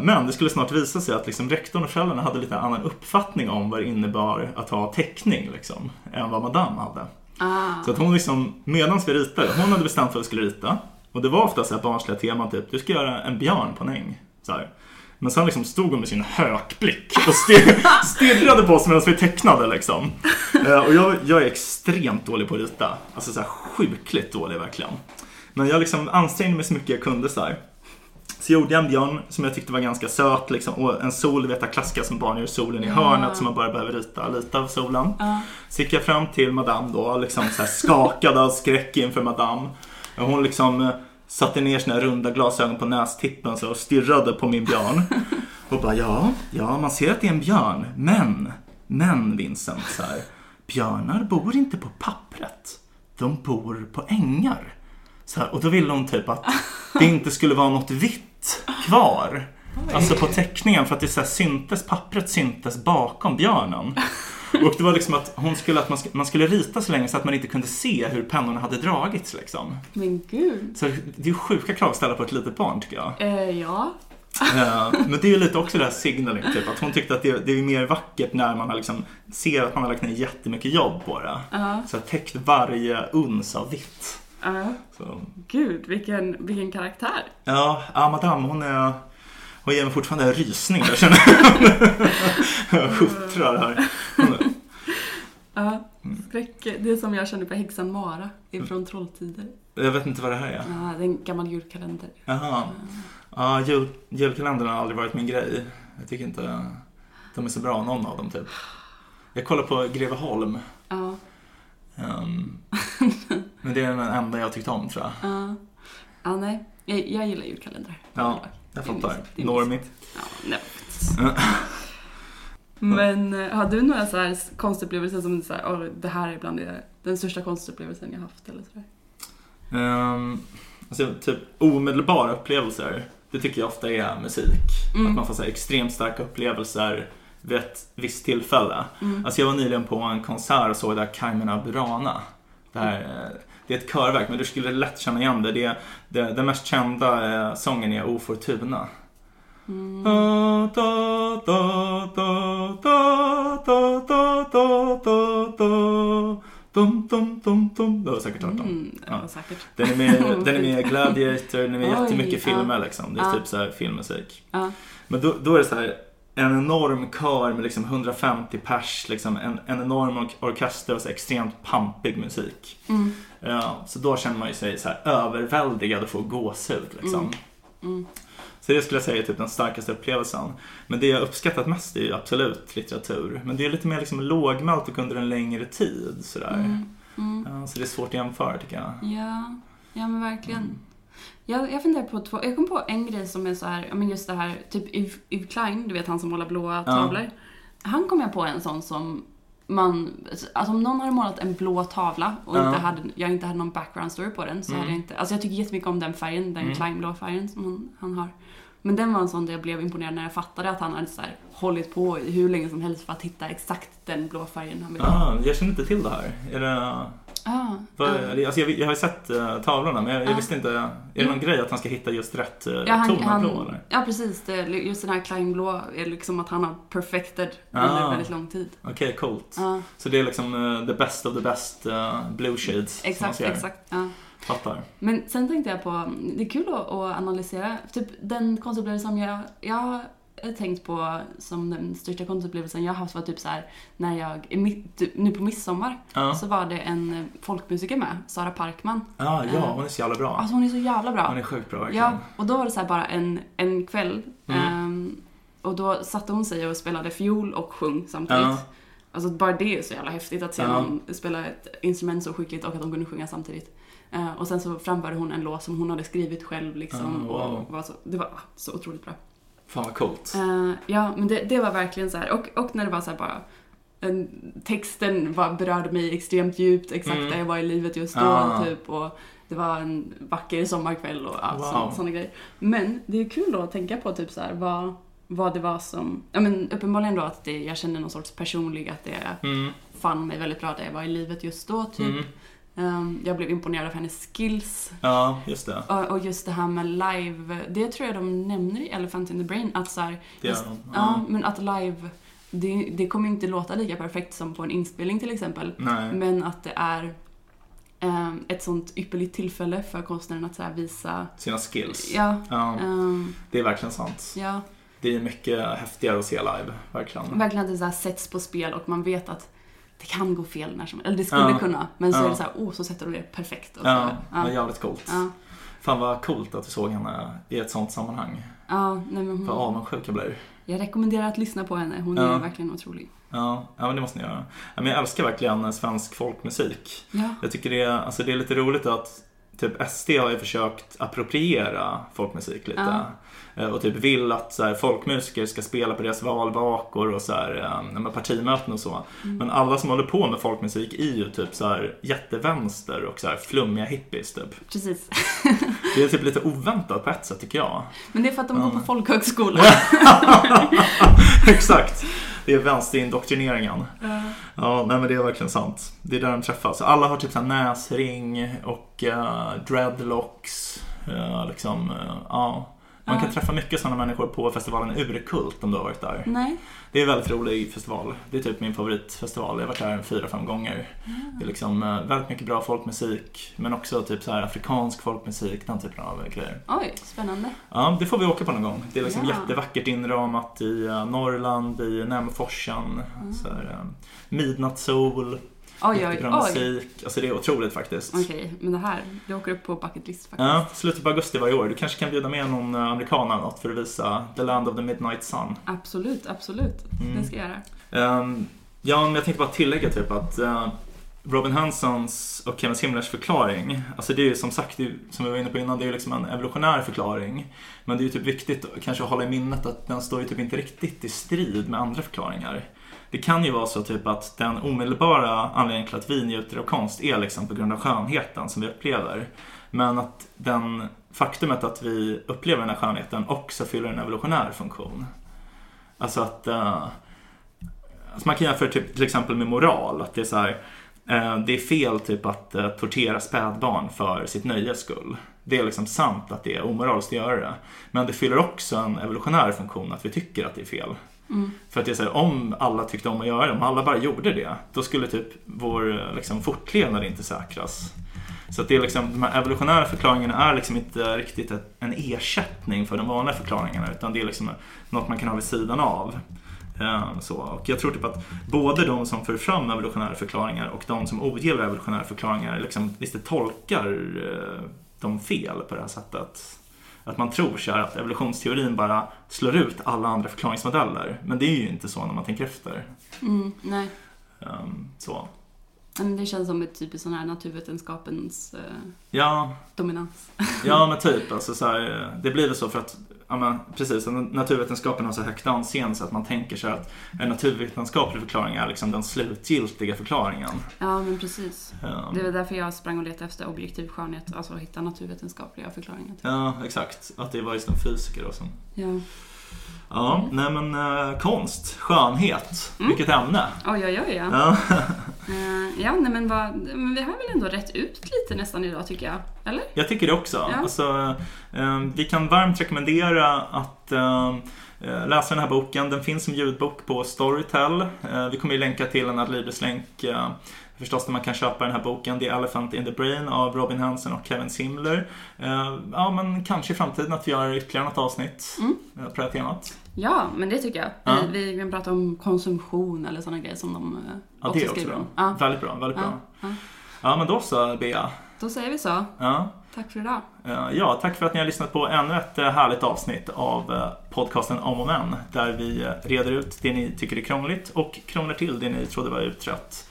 [SPEAKER 2] Men det skulle snart visa sig att liksom rektorn och föräldrarna hade lite annan uppfattning om vad det innebar att ha teckning liksom, än vad madame hade.
[SPEAKER 1] Ah.
[SPEAKER 2] Så att hon liksom, medan vi ritade, hon hade bestämt vad vi skulle rita. Och det var ofta så här barnsliga teman, typ du ska göra en björn på en äng. Så här. Men sen liksom stod hon med sin hökblick och stir- stirrade på oss medan vi tecknade liksom. Eh, Och jag, jag är extremt dålig på att rita. Alltså så här sjukligt dålig verkligen. Men jag liksom ansträngde mig så mycket jag kunde så här. Så gjorde jag en björn som jag tyckte var ganska söt liksom. Och en sol, vet jag klassiska som barn gör solen i hörnet som man bara behöver rita lite av solen. Så gick jag fram till madame då, liksom så här skakad av skräck inför madame. Hon liksom satte ner sina runda glasögon på nästippen så och stirrade på min björn. Och bara ja, ja man ser att det är en björn. Men, men Vincent så här. Björnar bor inte på pappret. De bor på ängar. Så här, och då ville hon typ att det inte skulle vara något vitt kvar. Alltså på teckningen för att det så syntes, pappret syntes bakom björnen. Och det var liksom att hon skulle att man, sk- man skulle rita så länge så att man inte kunde se hur pennorna hade dragits liksom.
[SPEAKER 1] Men gud.
[SPEAKER 2] Så det är ju sjuka krav att ställa på ett litet barn tycker jag.
[SPEAKER 1] Eh, ja.
[SPEAKER 2] Eh, Men det är ju lite också det här signaling, typ att hon tyckte att det, det är mer vackert när man har liksom, ser att man har lagt ner jättemycket jobb på det.
[SPEAKER 1] Ja.
[SPEAKER 2] Så att täckt varje uns av vitt.
[SPEAKER 1] Ja.
[SPEAKER 2] Så.
[SPEAKER 1] Gud, vilken, vilken karaktär.
[SPEAKER 2] Ja, ja, madame hon är... Hon ger mig fortfarande rysningar känner jag. Huttrar här.
[SPEAKER 1] Ja.
[SPEAKER 2] Mm.
[SPEAKER 1] Skräck, det är som jag kände på häxan Mara ifrån Trolltider.
[SPEAKER 2] Jag vet inte vad det här är.
[SPEAKER 1] Ja, det är en gammal julkalender.
[SPEAKER 2] Jaha. Ja, jul, julkalendern har aldrig varit min grej. Jag tycker inte de är så bra, någon av dem typ. Jag kollar på Greveholm.
[SPEAKER 1] Ja.
[SPEAKER 2] Ehm, men det är den enda jag tyckt om tror jag.
[SPEAKER 1] Ja. Ja, nej. Jag, jag gillar julkalendrar.
[SPEAKER 2] Ja, Jag fattar. Normie.
[SPEAKER 1] Ja, nej. Men eh, har du några så här konstupplevelser som säger, "Åh, det här är bland det, den största konstupplevelsen jag haft eller sådär?
[SPEAKER 2] Um, alltså, typ omedelbara upplevelser, det tycker jag ofta är musik.
[SPEAKER 1] Mm.
[SPEAKER 2] Att man får så här, extremt starka upplevelser vid ett visst tillfälle.
[SPEAKER 1] Mm.
[SPEAKER 2] Alltså jag var nyligen på en konsert och såg där Kaimena Burana. Det, här, mm. eh, det är ett körverk, men du skulle lätt känna igen det. det, det den mest kända eh, sången är O Fortuna. Du har säkert hört
[SPEAKER 1] mm,
[SPEAKER 2] den. Den är med, i Gladiator, den är med jättemycket filmer liksom. Det är typ filmmusik. Men då är det så här, en enorm kör med liksom 150 pers, liksom en, en enorm ork- orkester och så extremt pampig musik.
[SPEAKER 1] Mm.
[SPEAKER 2] Ja, så då känner man ju sig så här överväldigad och får gåshud liksom.
[SPEAKER 1] Mm. Mm.
[SPEAKER 2] Så det skulle jag säga är typ den starkaste upplevelsen. Men det jag uppskattat mest är ju absolut litteratur. Men det är lite mer liksom lågmält och under en längre tid sådär.
[SPEAKER 1] Mm. Mm.
[SPEAKER 2] Ja, så det är svårt att jämföra tycker jag.
[SPEAKER 1] Ja, ja men verkligen. Jag, jag funderar på två, jag kom på en grej som är så här, ja men just det här, typ Yves, Yves Klein, du vet han som målar blåa
[SPEAKER 2] Ja.
[SPEAKER 1] tavlor. Han kom jag på en sån som man, alltså om någon hade målat en blå tavla och
[SPEAKER 2] Ja.
[SPEAKER 1] inte hade, jag inte hade någon background story på den så
[SPEAKER 2] Mm.
[SPEAKER 1] hade jag inte, alltså jag tycker jättemycket om den färgen, den
[SPEAKER 2] Mm.
[SPEAKER 1] Kleinblå färgen som han, han har. Men den var en sån där jag blev imponerad när jag fattade att han hade så här, hållit på i hur länge som helst för att hitta exakt den blå färgen han ville ha.
[SPEAKER 2] Ah, jag känner inte till det här. Är det,
[SPEAKER 1] Ah,
[SPEAKER 2] vad,
[SPEAKER 1] ah.
[SPEAKER 2] alltså jag, jag har ju sett uh, tavlorna men jag, jag
[SPEAKER 1] Ja.
[SPEAKER 2] visste inte. Är det någon grej att han ska hitta just rätt uh,
[SPEAKER 1] Ja,
[SPEAKER 2] ton av
[SPEAKER 1] han,
[SPEAKER 2] blå eller?
[SPEAKER 1] ja precis. Det, just den här Kleinblå är liksom att han har perfected
[SPEAKER 2] Ah.
[SPEAKER 1] under väldigt lång tid.
[SPEAKER 2] Okej, coolt.
[SPEAKER 1] Ja,
[SPEAKER 2] Så det är liksom uh, the best of the best uh, blue shades
[SPEAKER 1] exakt, exakt. Ja.
[SPEAKER 2] Fattar.
[SPEAKER 1] Men sen tänkte jag på, det är kul att, att analysera, typ den konstupplevelsen som jag, jag har tänkt på som den största konstupplevelsen jag har haft var typ så här när jag, typ, nu på midsommar,
[SPEAKER 2] Ja,
[SPEAKER 1] så var det en folkmusiker med, Sara Parkman.
[SPEAKER 2] ah, ja hon är så jävla bra.
[SPEAKER 1] Alltså hon är så jävla bra.
[SPEAKER 2] Hon är sjukt bra verkligen.
[SPEAKER 1] Ja, och då var det så bara en, en kväll.
[SPEAKER 2] Mm.
[SPEAKER 1] ehm, och då satte hon sig och spelade fiol och sjöng samtidigt.
[SPEAKER 2] Ja.
[SPEAKER 1] Alltså bara det är så jävla häftigt att se
[SPEAKER 2] Ja.
[SPEAKER 1] någon spela ett instrument så skickligt och att de kunde sjunga samtidigt. Eh, och sen så framförde hon en låt som hon hade skrivit själv liksom.
[SPEAKER 2] Ah, wow.
[SPEAKER 1] och var så, det var så otroligt bra.
[SPEAKER 2] Fan vad coolt.
[SPEAKER 1] Eh, ja, men det, det var verkligen så här. Och, och när det var så här bara en, texten var, berörde mig extremt djupt, exakt
[SPEAKER 2] Mm.
[SPEAKER 1] där jag var i livet just då.
[SPEAKER 2] Ah.
[SPEAKER 1] Typ, och det var en vacker sommarkväll och ja,
[SPEAKER 2] Wow.
[SPEAKER 1] sådana grejer. Men det är kul då att tänka på typ så här, vad, vad det var som... Ja, men uppenbarligen då att det, jag kände någon sorts personlig, att det
[SPEAKER 2] Mm.
[SPEAKER 1] fann mig väldigt bra där jag var i livet just då. Typ.
[SPEAKER 2] Mm.
[SPEAKER 1] Ehm, jag blev imponerad av hennes skills.
[SPEAKER 2] Ja, just det.
[SPEAKER 1] Och, just det här med live, det tror jag de nämner i Elephant in the Brain, att så här,
[SPEAKER 2] det
[SPEAKER 1] just,
[SPEAKER 2] är,
[SPEAKER 1] ja, men att live, det, det kommer inte låta lika perfekt som på en inspelning till exempel.
[SPEAKER 2] Nej.
[SPEAKER 1] Men att det är ehm, ett sånt ypperligt tillfälle för konstnären att så visa,
[SPEAKER 2] Sina skills.
[SPEAKER 1] ja,
[SPEAKER 2] Ja,
[SPEAKER 1] ehm,
[SPEAKER 2] det är verkligen sant.
[SPEAKER 1] ja,
[SPEAKER 2] Det är mycket häftigare att se live, verkligen.
[SPEAKER 1] verkligen att det så sätts på spel och man vet att det kan gå fel när som Eller det skulle
[SPEAKER 2] Ja.
[SPEAKER 1] kunna, men så
[SPEAKER 2] Ja.
[SPEAKER 1] är det så här, oh, så sätter de det perfekt. Och så,
[SPEAKER 2] Ja,
[SPEAKER 1] ja,
[SPEAKER 2] det jävligt coolt.
[SPEAKER 1] ja,
[SPEAKER 2] Fan vad coolt att du såg henne i ett sånt sammanhang.
[SPEAKER 1] ja, nej men
[SPEAKER 2] Vad
[SPEAKER 1] hon,
[SPEAKER 2] avundsjuk jag blir.
[SPEAKER 1] jag rekommenderar att lyssna på henne, hon
[SPEAKER 2] Ja.
[SPEAKER 1] är verkligen otrolig.
[SPEAKER 2] Ja, ja men det måste ni göra. Men jag älskar verkligen svensk folkmusik.
[SPEAKER 1] Ja,
[SPEAKER 2] Jag tycker det är, alltså det är lite roligt att typ SD har ju försökt appropriera folkmusik lite.
[SPEAKER 1] Ja.
[SPEAKER 2] Eh, Och typ vill att så här, folkmusiker ska spela på deras valvakor och så här, eh, partimöten och så.
[SPEAKER 1] Mm.
[SPEAKER 2] Men alla som håller på med folkmusik är ju typ så här jättevänster och så här flummiga hippies typ.
[SPEAKER 1] precis.
[SPEAKER 2] Det är typ lite oväntat på ett sätt tycker jag.
[SPEAKER 1] Men det är för att de
[SPEAKER 2] Ja.
[SPEAKER 1] går på folkhögskola.
[SPEAKER 2] Exakt. Det är vänsterindoktrineringen.
[SPEAKER 1] Ja.
[SPEAKER 2] Ja, nej men det är verkligen sant. Det är där de träffas. Alla har typ så näsring och uh, dreadlocks. eh, liksom, eh, ja. Man kan träffa mycket sådana människor på festivalen Urkult om du har varit där.
[SPEAKER 1] Nej.
[SPEAKER 2] Det är en väldigt rolig festival. Det är typ min favoritfestival. Jag har varit där fyra, fem gånger. Det är liksom eh, väldigt mycket bra folkmusik. Men också typ så här afrikansk folkmusik, den typen av grejer.
[SPEAKER 1] Oj, spännande.
[SPEAKER 2] Ja, det får vi åka på någon gång. Det är liksom
[SPEAKER 1] Ja.
[SPEAKER 2] jättevackert inramat i eh, Norrland, i Nämforsen. Så här, eh, midnattssol,
[SPEAKER 1] Oj,
[SPEAKER 2] jättebra
[SPEAKER 1] oj.
[SPEAKER 2] musik. Alltså det är otroligt faktiskt.
[SPEAKER 1] Okej, men det här, det åker upp på bucket list faktiskt.
[SPEAKER 2] Ja, slutet på augusti varje år. Du kanske kan bjuda med någon eh, amerikan eller något för att visa The Land of the Midnight Sun.
[SPEAKER 1] Absolut, absolut.
[SPEAKER 2] Mm.
[SPEAKER 1] Det ska jag göra.
[SPEAKER 2] Um, ja, men jag tänkte bara tillägga typ att eh, Robin Hansons och Kevin Simlers förklaring, alltså det är ju som sagt, ju- som vi var inne på innan, det är ju liksom en evolutionär förklaring. Men det är ju typ viktigt att kanske hålla i minnet att den står ju typ inte riktigt i strid med andra förklaringar. Det kan ju vara så typ att den omedelbara anledningen till att vi njuter av konst är liksom på grund av skönheten som vi upplever. Men att den faktumet att vi upplever den här skönheten också fyller en evolutionär funktion. Alltså att uh, Alltså man kan jämföra typ, till exempel med moral. Att det är så här, uh, det är fel typ att uh, tortera spädbarn för sitt nöjes skull. Det är liksom sant att det är omoraliskt att göra det. Men det fyller också en evolutionär funktion att vi tycker att det är fel.
[SPEAKER 1] Mm.
[SPEAKER 2] För att det är så här, om alla tyckte om att göra det, om alla bara gjorde det, då skulle typ vår liksom, fortlevnad inte säkras. Så att det är liksom, de här evolutionära förklaringarna är liksom inte riktigt en ersättning för de vanliga förklaringarna utan det är liksom något man kan ha vid sidan av. Ehm, så. Och jag tror typ att både de som för fram evolutionära förklaringar och de som ogillar evolutionära förklaringar liksom visst tolkar eh, de fel på det här sättet. Att man tror så här att evolutionsteorin bara slår ut alla andra förklaringsmodeller. Men det är ju inte så när man tänker efter.
[SPEAKER 1] Mm, nej.
[SPEAKER 2] Ehm, Så.
[SPEAKER 1] Men det känns som ett typiskt sån här naturvetenskapens eh,
[SPEAKER 2] Ja,
[SPEAKER 1] dominans.
[SPEAKER 2] ja men typ. Alltså, så här, det blir väl så för att ja, men, precis, naturvetenskapen har så högt anseende så att man tänker sig att en naturvetenskaplig förklaring är liksom den slutgiltiga förklaringen.
[SPEAKER 1] Ja, men precis.
[SPEAKER 2] Ja.
[SPEAKER 1] Det var därför jag sprang och letade efter objektiv skönhet, alltså att hitta naturvetenskapliga förklaringar. till.
[SPEAKER 2] Ja, exakt. Att det var just en fysiker då som...
[SPEAKER 1] Ja.
[SPEAKER 2] Ja, nej men eh, konst, skönhet,
[SPEAKER 1] Mm.
[SPEAKER 2] vilket ämne.
[SPEAKER 1] Oj, oj, oj, ja.
[SPEAKER 2] Ja.
[SPEAKER 1] Eh, ja, nej, men, vad, men vi har väl ändå rätt ut lite nästan idag tycker jag. Eller?
[SPEAKER 2] Jag tycker det också.
[SPEAKER 1] Ja.
[SPEAKER 2] Alltså, eh, vi kan varmt rekommendera att eh, läsa den här boken. Den finns som ljudbok på Storytel. Eh, vi kommer ju länka till en Adlibris-länk eh, förstås där man kan köpa den här boken. The Elephant in the Brain av Robin Hansen och Kevin Simler. Ja, men kanske i framtiden att vi gör ytterligare något avsnitt
[SPEAKER 1] Mm.
[SPEAKER 2] på det här temat.
[SPEAKER 1] Ja, men det tycker jag.
[SPEAKER 2] Ja.
[SPEAKER 1] Vi, vi kan prata om konsumtion eller sådana grejer som de eh,
[SPEAKER 2] Ja,
[SPEAKER 1] också
[SPEAKER 2] det också
[SPEAKER 1] skriver om. Ja.
[SPEAKER 2] Väldigt bra, väldigt bra.
[SPEAKER 1] Ja,
[SPEAKER 2] men då så, Bea.
[SPEAKER 1] Då säger vi så. Tack för idag.
[SPEAKER 2] Eh, Ja, tack för att ni har lyssnat på ännu ett eh, härligt avsnitt av podcasten Om och Men. Där vi reder ut det ni tycker är krångligt och krånglar till det ni trodde var utrett.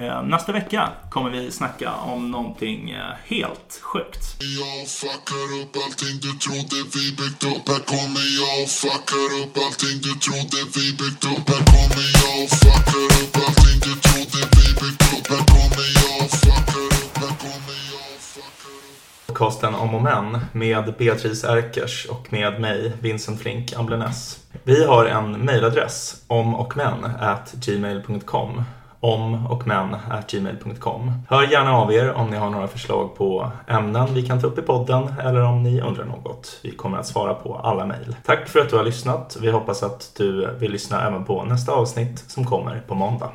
[SPEAKER 2] Eh, Nästa vecka kommer vi snacka om någonting eh, helt sjukt.
[SPEAKER 3] Jag fuckar upp allting du trodde vi byggt upp. Här kommer jag och fuckar upp allting du trodde vi byggt upp. Här kommer jag och fuckar upp allting du trodde vi byggt upp. Här kommer jag och fuckar upp Här kommer jag och fuckar upp.
[SPEAKER 2] Podcasten Om och Men med Beatrice Erkers och med mig, Vincent Flink Amblenäs. Vi har en mejladress, omochmän@gmail.com omochmen.gmail.com Hör gärna av er om ni har några förslag på ämnen vi kan ta upp i podden eller om ni undrar något. Vi kommer att svara på alla mejl. Tack för att du har lyssnat. Vi hoppas att du vill lyssna även på nästa avsnitt som kommer på måndag.